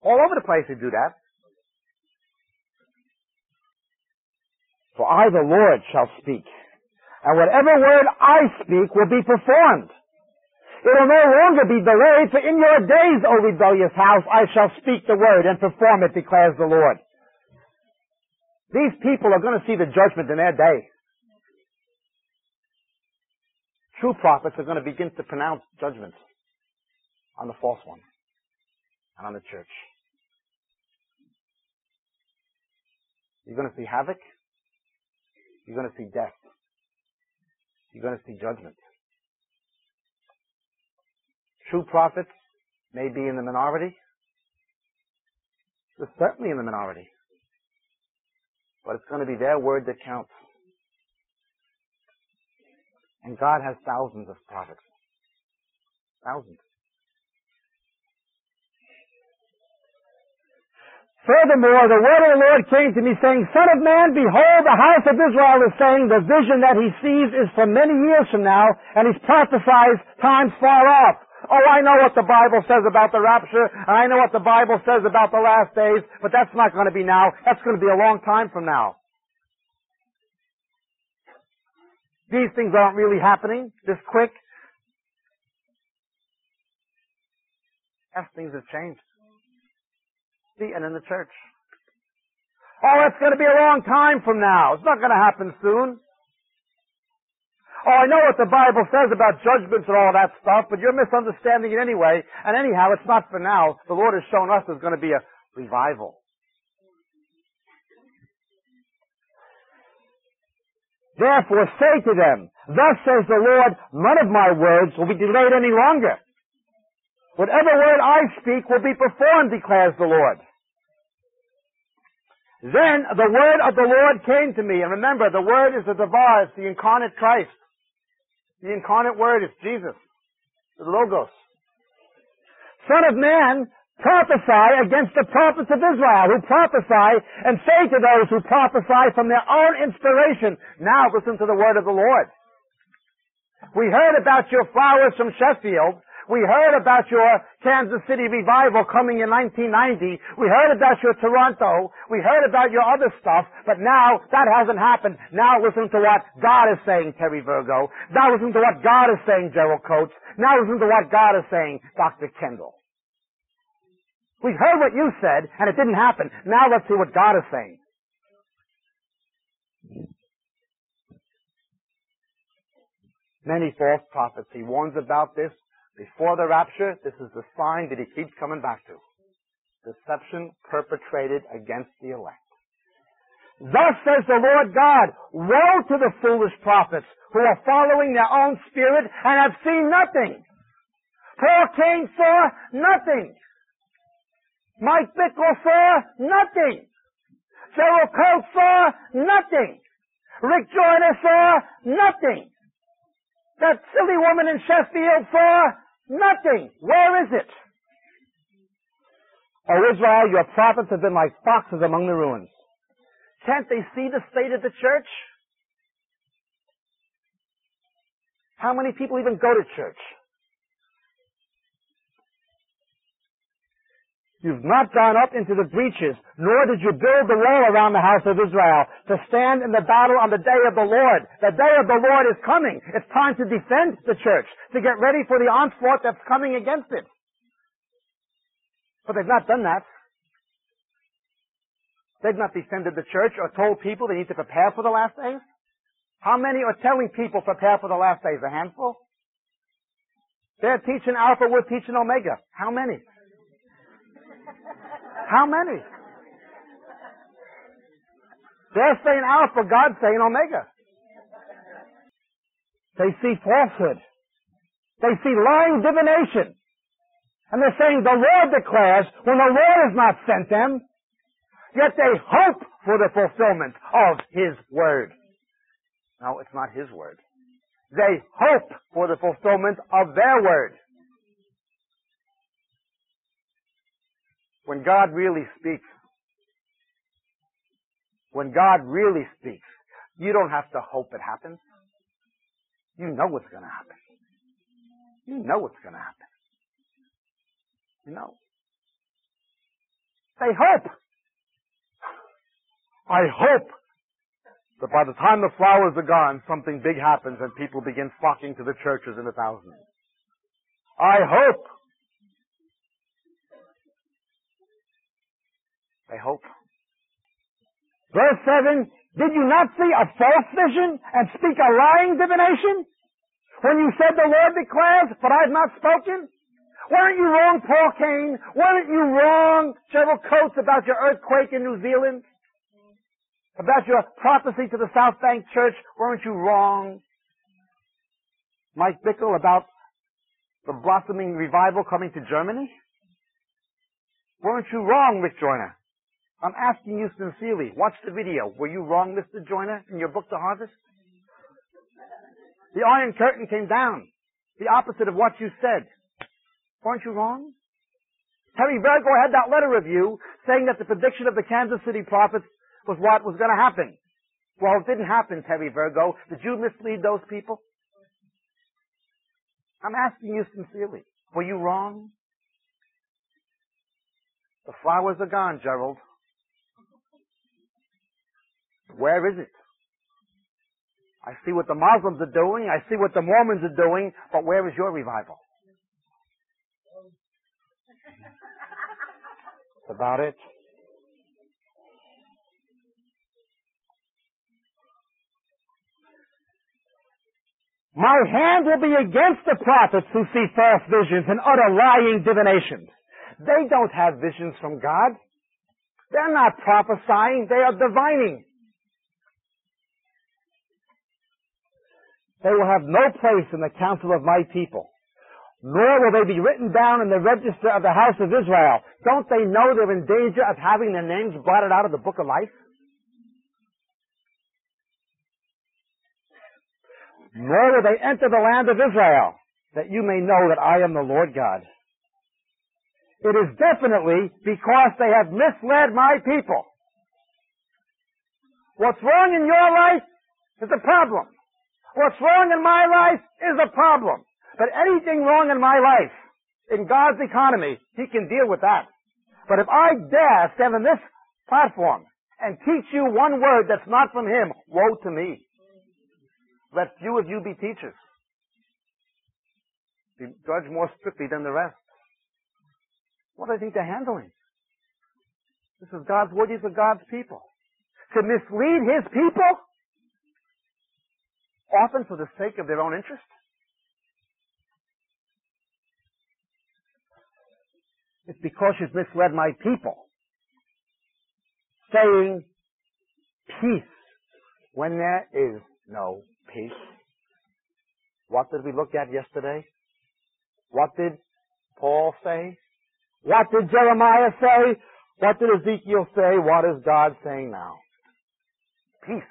S2: All over the place they do that. For I, the Lord, shall speak. And whatever word I speak will be performed. It will no longer be delayed, for in your days, O rebellious house, I shall speak the word and perform it, declares the Lord. These people are going to see the judgment in their day. True prophets are going to begin to pronounce judgment on the false one and on the church. You're going to see havoc. You're going to see death. You're going to see judgment. True prophets may be in the minority. They're certainly in the minority. But it's going to be their word that counts. And God has thousands of prophets. Thousands. Furthermore, the word of the Lord came to me saying, Son of man, behold, the house of Israel is saying the vision that he sees is for many years from now, and he's prophesies times far off. Oh, I know what the Bible says about the rapture, and I know what the Bible says about the last days, but that's not going to be now. That's going to be a long time from now. These things aren't really happening this quick. Yes, things have changed See, and in the church. Oh, it's going to be a long time from now. It's not going to happen soon. Oh, I know what the Bible says about judgments and all that stuff, but you're misunderstanding it anyway. And anyhow, it's not for now. The Lord has shown us there's going to be a revival. Therefore say to them, Thus says the Lord, none of my words will be delayed any longer. Whatever word I speak will be performed, declares the Lord. Then the word of the Lord came to me. And remember, the word is the Devar, the incarnate Christ. The incarnate word is Jesus, the Logos. Son of man, prophesy against the prophets of Israel who prophesy and say to those who prophesy from their own inspiration, now listen to the word of the Lord. We heard about your flowers from Sheffield we heard about your Kansas City revival coming in 1990. We heard about your Toronto. We heard about your other stuff. But now that hasn't happened. Now listen to what God is saying, Terry Virgo. Now listen to what God is saying, Gerald Coates. Now listen to what God is saying, Dr. Kendall. We heard what you said, and it didn't happen. Now let's see what God is saying. Many false prophets. He warns about this before the rapture, this is the sign that he keeps coming back to. Deception perpetrated against the elect. Thus says the Lord God, woe to the foolish prophets who are following their own spirit and have seen nothing. Paul Cain saw nothing. Mike Bickle saw nothing. Gerald Coates saw nothing. Rick Joyner saw nothing. That silly woman in Sheffield saw Nothing. Where is it? O Israel, your prophets have been like foxes among the ruins. Can't they see the state of the church? How many people even go to church? You've not gone up into the breaches, nor did you build the wall around the house of Israel to stand in the battle on the day of the Lord. The day of the Lord is coming. It's time to defend the church, to get ready for the onslaught that's coming against it. But they've not done that. They've not defended the church or told people they need to prepare for the last days. How many are telling people prepare for the last days? A handful? They're teaching Alpha, we're teaching Omega. How many? How many? They're saying Alpha, God's saying Omega. They see falsehood. They see lying divination. And they're saying the Lord declares when the Lord has not sent them, yet they hope for the fulfillment of His word. No, it's not His word. They hope for the fulfillment of their word. When God really speaks, when God really speaks, you don't have to hope it happens. You know what's going to happen. You know what's going to happen. You know. Say hope. I hope that by the time the flowers are gone, something big happens and people begin flocking to the churches in the thousands. I hope. I hope. Verse 7, did you not see a false vision and speak a lying divination? When you said the Lord declares, but I have not spoken? Weren't you wrong, Paul Cain? Weren't you wrong, Gerald Coates, about your earthquake in New Zealand? About your prophecy to the South Bank Church? Weren't you wrong? Mike Bickle about the blossoming revival coming to Germany? Weren't you wrong, Rick Joyner? I'm asking you sincerely. Watch the video. Were you wrong, Mr. Joyner, in your book, The Harvest? The Iron Curtain came down. The opposite of what you said. Weren't you wrong? Terry Virgo had that letter review saying that the prediction of the Kansas City prophets was what was going to happen. Well, it didn't happen, Terry Virgo. Did you mislead those people? I'm asking you sincerely. Were you wrong? The flowers are gone, Gerald. Where is it? I see what the Muslims are doing. I see what the Mormons are doing. But where is your revival? That's about it. My hand will be against the prophets who see false visions and utter lying divinations. They don't have visions from God. They're not prophesying, they are divining. They will have no place in the council of my people, nor will they be written down in the register of the house of Israel. Don't they know they're in danger of having their names blotted out of the book of life? nor will they enter the land of Israel, that you may know that I am the Lord God. It is definitely because they have misled my people. What's wrong in your life is a problem. What's wrong in my life is a problem. But anything wrong in my life, in God's economy, He can deal with that. But if I dare stand on this platform and teach you one word that's not from Him, woe to me. Let few of you be teachers. Be judged more strictly than the rest. What do they think they're handling? This is God's word. These are God's people. To mislead His people, often for the sake of their own interest. It's because you've misled my people. Saying peace when there is no peace. What did we look at yesterday? What did Paul say? What did Jeremiah say? What did Ezekiel say? What is God saying now? Peace.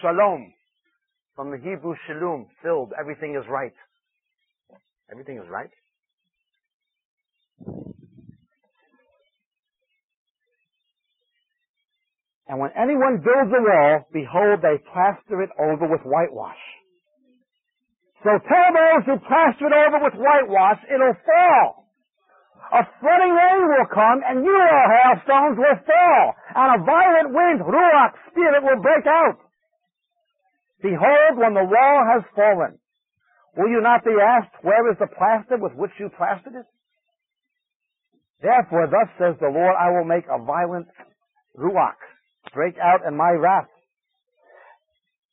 S2: Shalom. From the Hebrew shalom, filled. Everything is right. Everything is right. And when anyone builds a wall, behold, they plaster it over with whitewash. So tell those who plaster it over with whitewash, it'll fall. A flooding rain will come, and you, your hailstones will fall, and a violent wind, ruach, spirit, will break out. Behold, when the wall has fallen, will you not be asked, where is the plaster with which you plastered it? Therefore, thus says the Lord, I will make a violent ruach, break out in my wrath.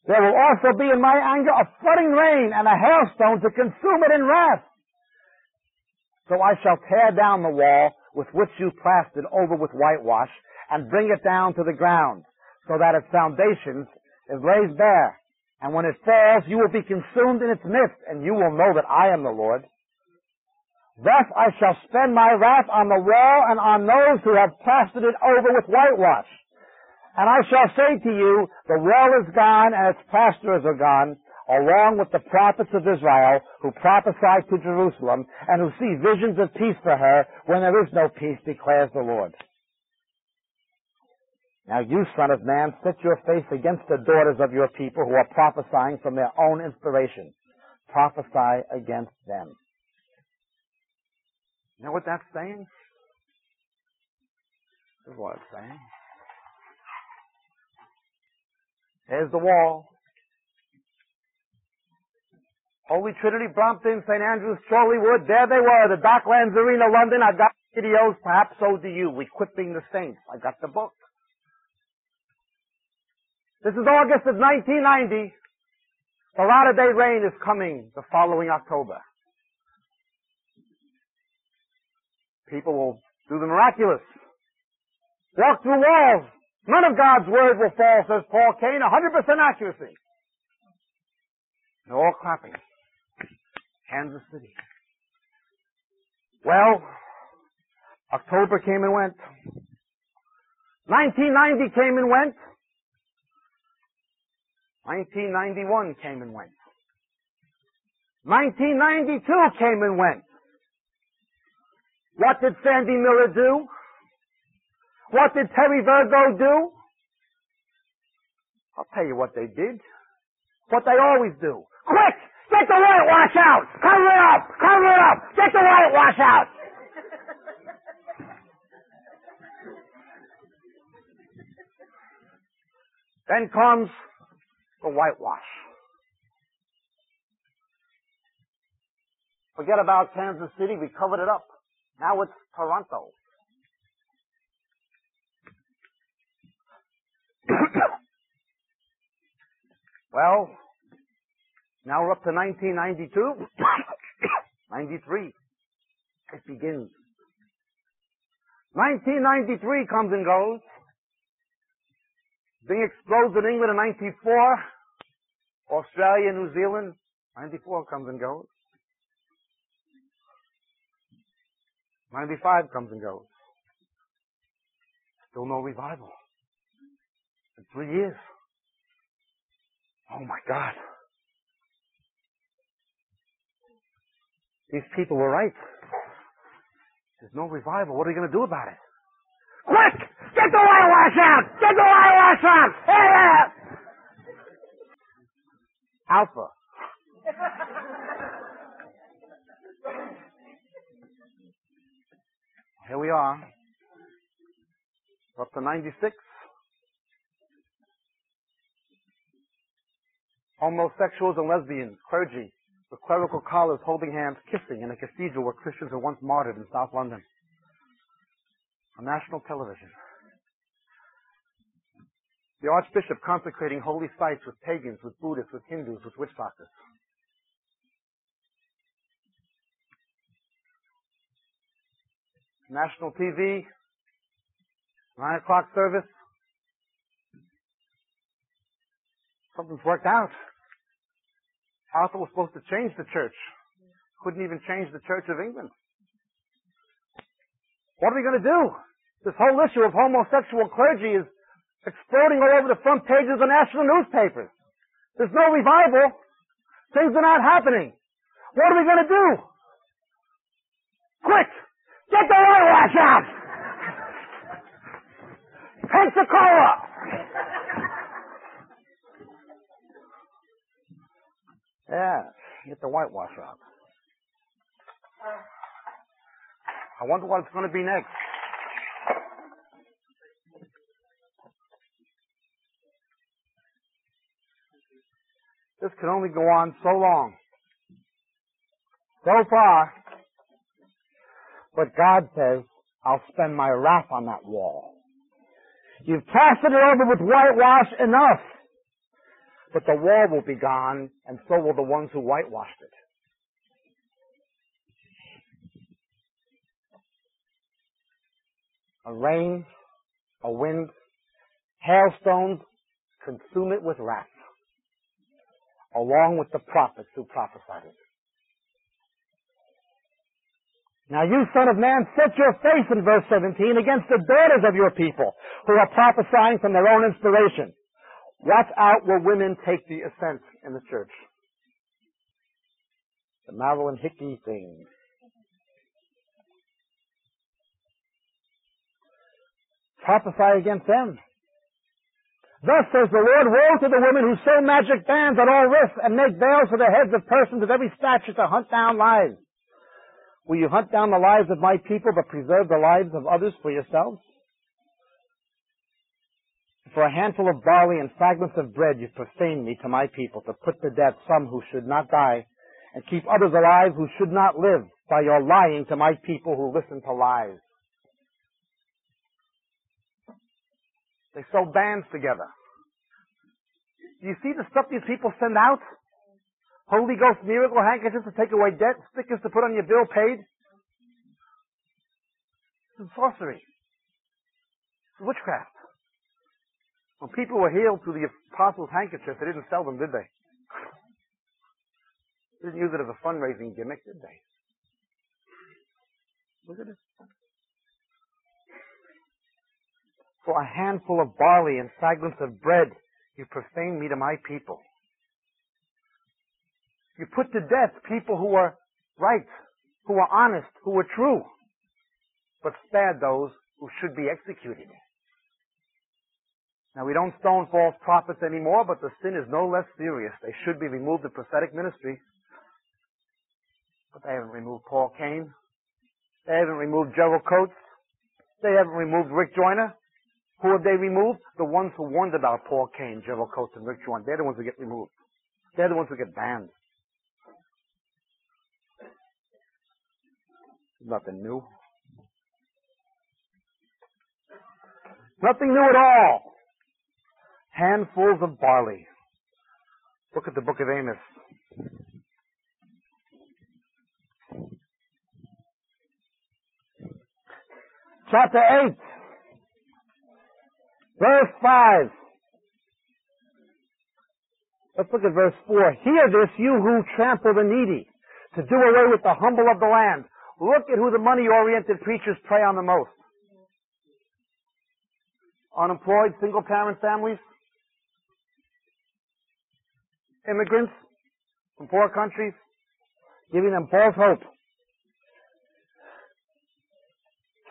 S2: There will also be in my anger a flooding rain and a hailstone to consume it in wrath. So I shall tear down the wall with which you plastered over with whitewash and bring it down to the ground so that its foundations is laid bare. And when it falls, you will be consumed in its midst and you will know that I am the Lord. Thus I shall spend my wrath on the wall and on those who have plastered it over with whitewash. And I shall say to you, the wall is gone and its plasterers are gone, along with the prophets of Israel who prophesy to Jerusalem and who see visions of peace for her when there is no peace, declares the Lord. Now you, son of man, set your face against the daughters of your people who are prophesying from their own inspiration. Prophesy against them. You know what that's saying? This is what it's saying. There's the wall. Holy Trinity, Brompton, St. Andrews, Chorleywood, there they were, the Docklands Arena, London. I've got videos, perhaps so do you, equipping the saints. I've got the book. This is August of 1990. The latter day rain is coming the following October. People will do the miraculous. Walk through walls. None of God's word will fall, says Paul Cain. 100% accuracy. They're all clapping. Kansas City. Well, October came and went. 1990 came and went. 1991 came and went. 1992 came and went. What did Sandy Miller do? What did Terry Virgo do? I'll tell you what they did. What they always do. Quick! Get the whitewash out! Cover it up! Cover it up! Get the whitewash out! then comes the whitewash. Forget about Kansas City, we covered it up. Now it's Toronto. [COUGHS] well, now we're up to 1992. [COUGHS] 93. It begins. 1993 comes and goes. Thing explodes in England in 94. Australia, New Zealand, 94 comes and goes. 95 comes and goes. Still no revival. In three years. Oh my God. These people were right. There's no revival. What are you going to do about it? Quick! Get the whitewash out! Get the whitewash out! Yeah! Uh. Alpha. Here we are. Up to 96. Homosexuals and lesbians, clergy, with clerical collars holding hands, kissing in a cathedral where Christians were once martyred in South London. On national television. The Archbishop consecrating holy sites with pagans, with Buddhists, with Hindus, with witch doctors. National TV, 9 o'clock service. Something's worked out. Alpha was supposed to change the church. Couldn't even change the Church of England. What are we going to do? This whole issue of homosexual clergy is exploding all over the front pages of the national newspapers. There's no revival. Things are not happening. What are we going to do? Quick! Get the whitewash out! Pensacola! Yeah, get the whitewash out. I wonder what it's going to be next. This can only go on so long. So far. But God says, I'll spend my wrath on that wall. You've casted it over with whitewash enough. But the wall will be gone, and so will the ones who whitewashed it. A rain, a wind, hailstones consume it with wrath, along with the prophets who prophesied it. Now you son of man, set your face in verse 17 against the daughters of your people who are prophesying from their own inspiration. Watch out where women take the ascent in the church. The Marilyn Hickey thing. Prophesy against them. Thus says the Lord, woe to the women who sew magic bands on all wrists and make veils for the heads of persons of every stature to hunt down lives. Will you hunt down the lives of my people but preserve the lives of others for yourselves? For a handful of barley and fragments of bread you profaned me to my people to put to death some who should not die and keep others alive who should not live by your lying to my people who listen to lies. They sew bands together. Do you see the stuff these people send out? Holy Ghost miracle handkerchiefs to take away debt, stickers to put on your bill paid. This is sorcery. It's witchcraft. When people were healed through the apostles' handkerchiefs, they didn't sell them, did they? They didn't use it as a fundraising gimmick, did they? Look at it. For a handful of barley and fragments of bread, you profane me to my people. You put to death people who are right, who are honest, who are true, but spared those who should be executed. Now we don't stone false prophets anymore, but the sin is no less serious. They should be removed of prophetic ministry. But they haven't removed Paul Cain. They haven't removed Gerald Coates. They haven't removed Rick Joyner. Who have they removed? The ones who warned about Paul Cain, Gerald Coates, and Rick Joyner. They're the ones who get removed. They're the ones who get banned. Nothing new. Nothing new at all. Handfuls of barley. Look at the book of Amos. Chapter 8. Verse 5. Let's look at verse 4. Hear this, you who trample the needy, to do away with the humble of the land. Look at who the money-oriented preachers prey on the most. Unemployed, single-parent families, immigrants from poor countries, giving them false hope.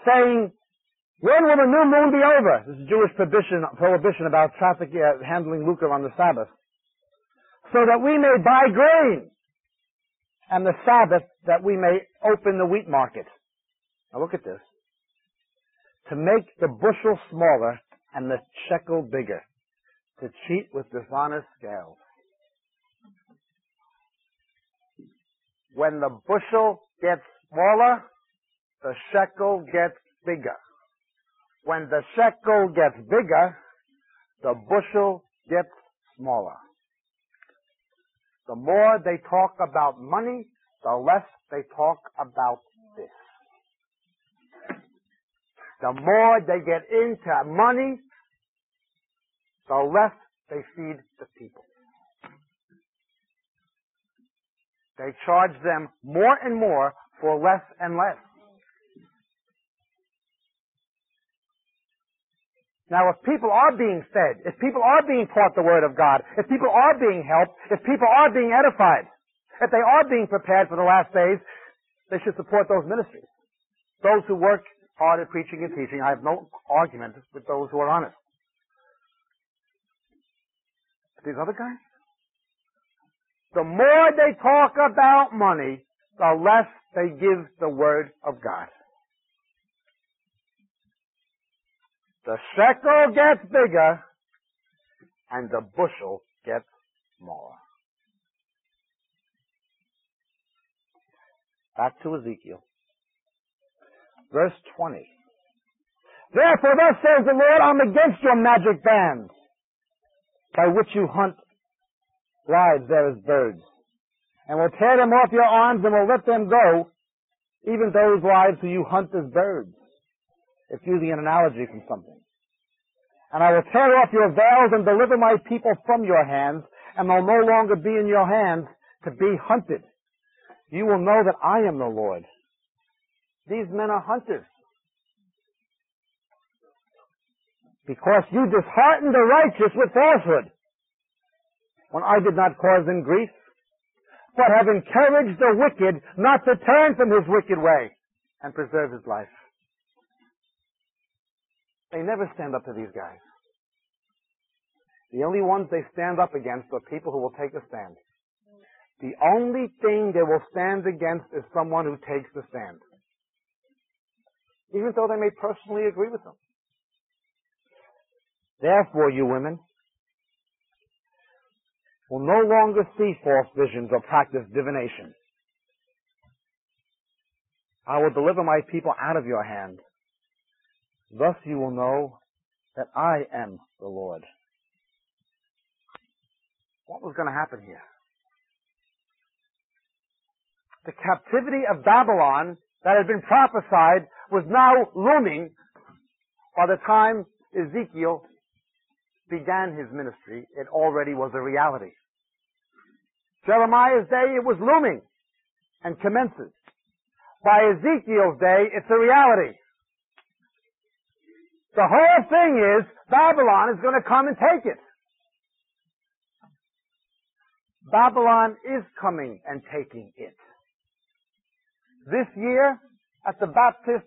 S2: Saying, when will the new moon be over? This is Jewish prohibition, prohibition about traffic uh, handling lucre on the Sabbath. So that we may buy grain. And the Sabbath that we may open the wheat market. Now look at this. To make the bushel smaller and the shekel bigger. To cheat with dishonest scales. When the bushel gets smaller, the shekel gets bigger. When the shekel gets bigger, the bushel gets smaller. The more they talk about money, the less they talk about this. The more they get into money, the less they feed the people. They charge them more and more for less and less. Now, if people are being fed, if people are being taught the Word of God, if people are being helped, if people are being edified, if they are being prepared for the last days, they should support those ministries. Those who work hard at preaching and teaching, I have no argument with those who are honest. But these other guys? The more they talk about money, the less they give the Word of God. The shekel gets bigger and the bushel gets smaller. Back to Ezekiel. Verse 20. Therefore thus says the Lord, I'm against your magic bands by which you hunt lives there as birds and will tear them off your arms and will let them go, even those lives who you hunt as birds. It's using an analogy from something. And I will tear off your veils and deliver my people from your hands, and they'll no longer be in your hands to be hunted. You will know that I am the Lord. These men are hunters. Because you disheartened the righteous with falsehood, when I did not cause them grief, but have encouraged the wicked not to turn from his wicked way and preserve his life. They never stand up to these guys. The only ones they stand up against are people who will take a stand. The only thing they will stand against is someone who takes the stand. Even though they may personally agree with them. Therefore, you women will no longer see false visions or practice divination. I will deliver my people out of your hand. Thus you will know that I am the Lord. What was going to happen here? The captivity of Babylon that had been prophesied was now looming by the time Ezekiel began his ministry. It already was a reality. Jeremiah's day, it was looming and commences. By Ezekiel's day, it's a reality. The whole thing is Babylon is going to come and take it. Babylon is coming and taking it. This year, at the Baptist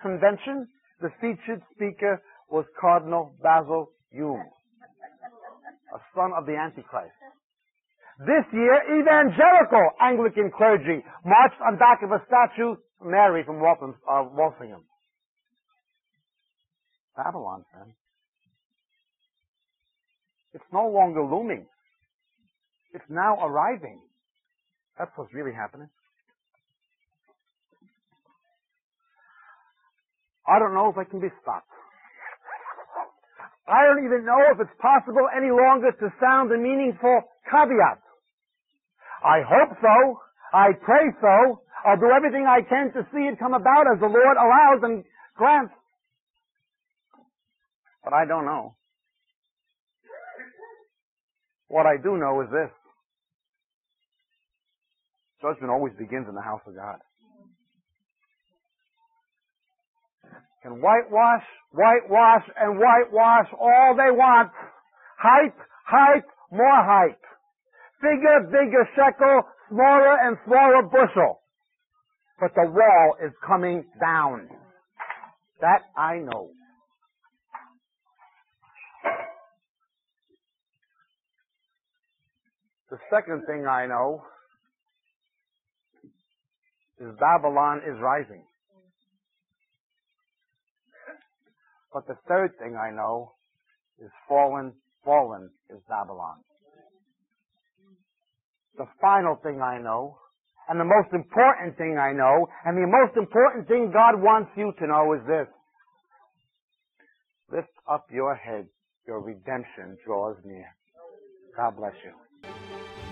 S2: Convention, the featured speaker was Cardinal Basil Hume, a son of the Antichrist. This year, evangelical Anglican clergy marched on back of a statue, of Mary from uh, Walsingham. Babylon, friend. It's no longer looming. It's now arriving. That's what's really happening. I don't know if I can be stopped. I don't even know if it's possible any longer to sound a meaningful caveat. I hope so. I pray so. I'll do everything I can to see it come about as the Lord allows and grants. But I don't know. What I do know is this. Judgment always begins in the house of God. Can whitewash, whitewash, and whitewash all they want. Hype, hype, more hype. Bigger, bigger shekel, smaller and smaller bushel. But the wall is coming down. That I know. The second thing I know is Babylon is rising. But the third thing I know is fallen, fallen is Babylon. The final thing I know, and the most important thing I know, and the most important thing God wants you to know is this. Lift up your head. Your redemption draws near. God bless you.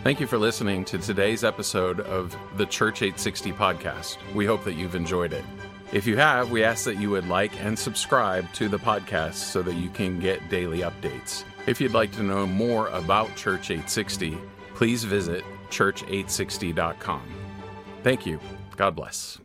S1: Thank you for listening to today's episode of the Church 860 podcast. We hope that you've enjoyed it. If you have, we ask that you would like and subscribe to the podcast so that you can get daily updates. If you'd like to know more about Church 860, please visit church860.com. Thank you. God bless.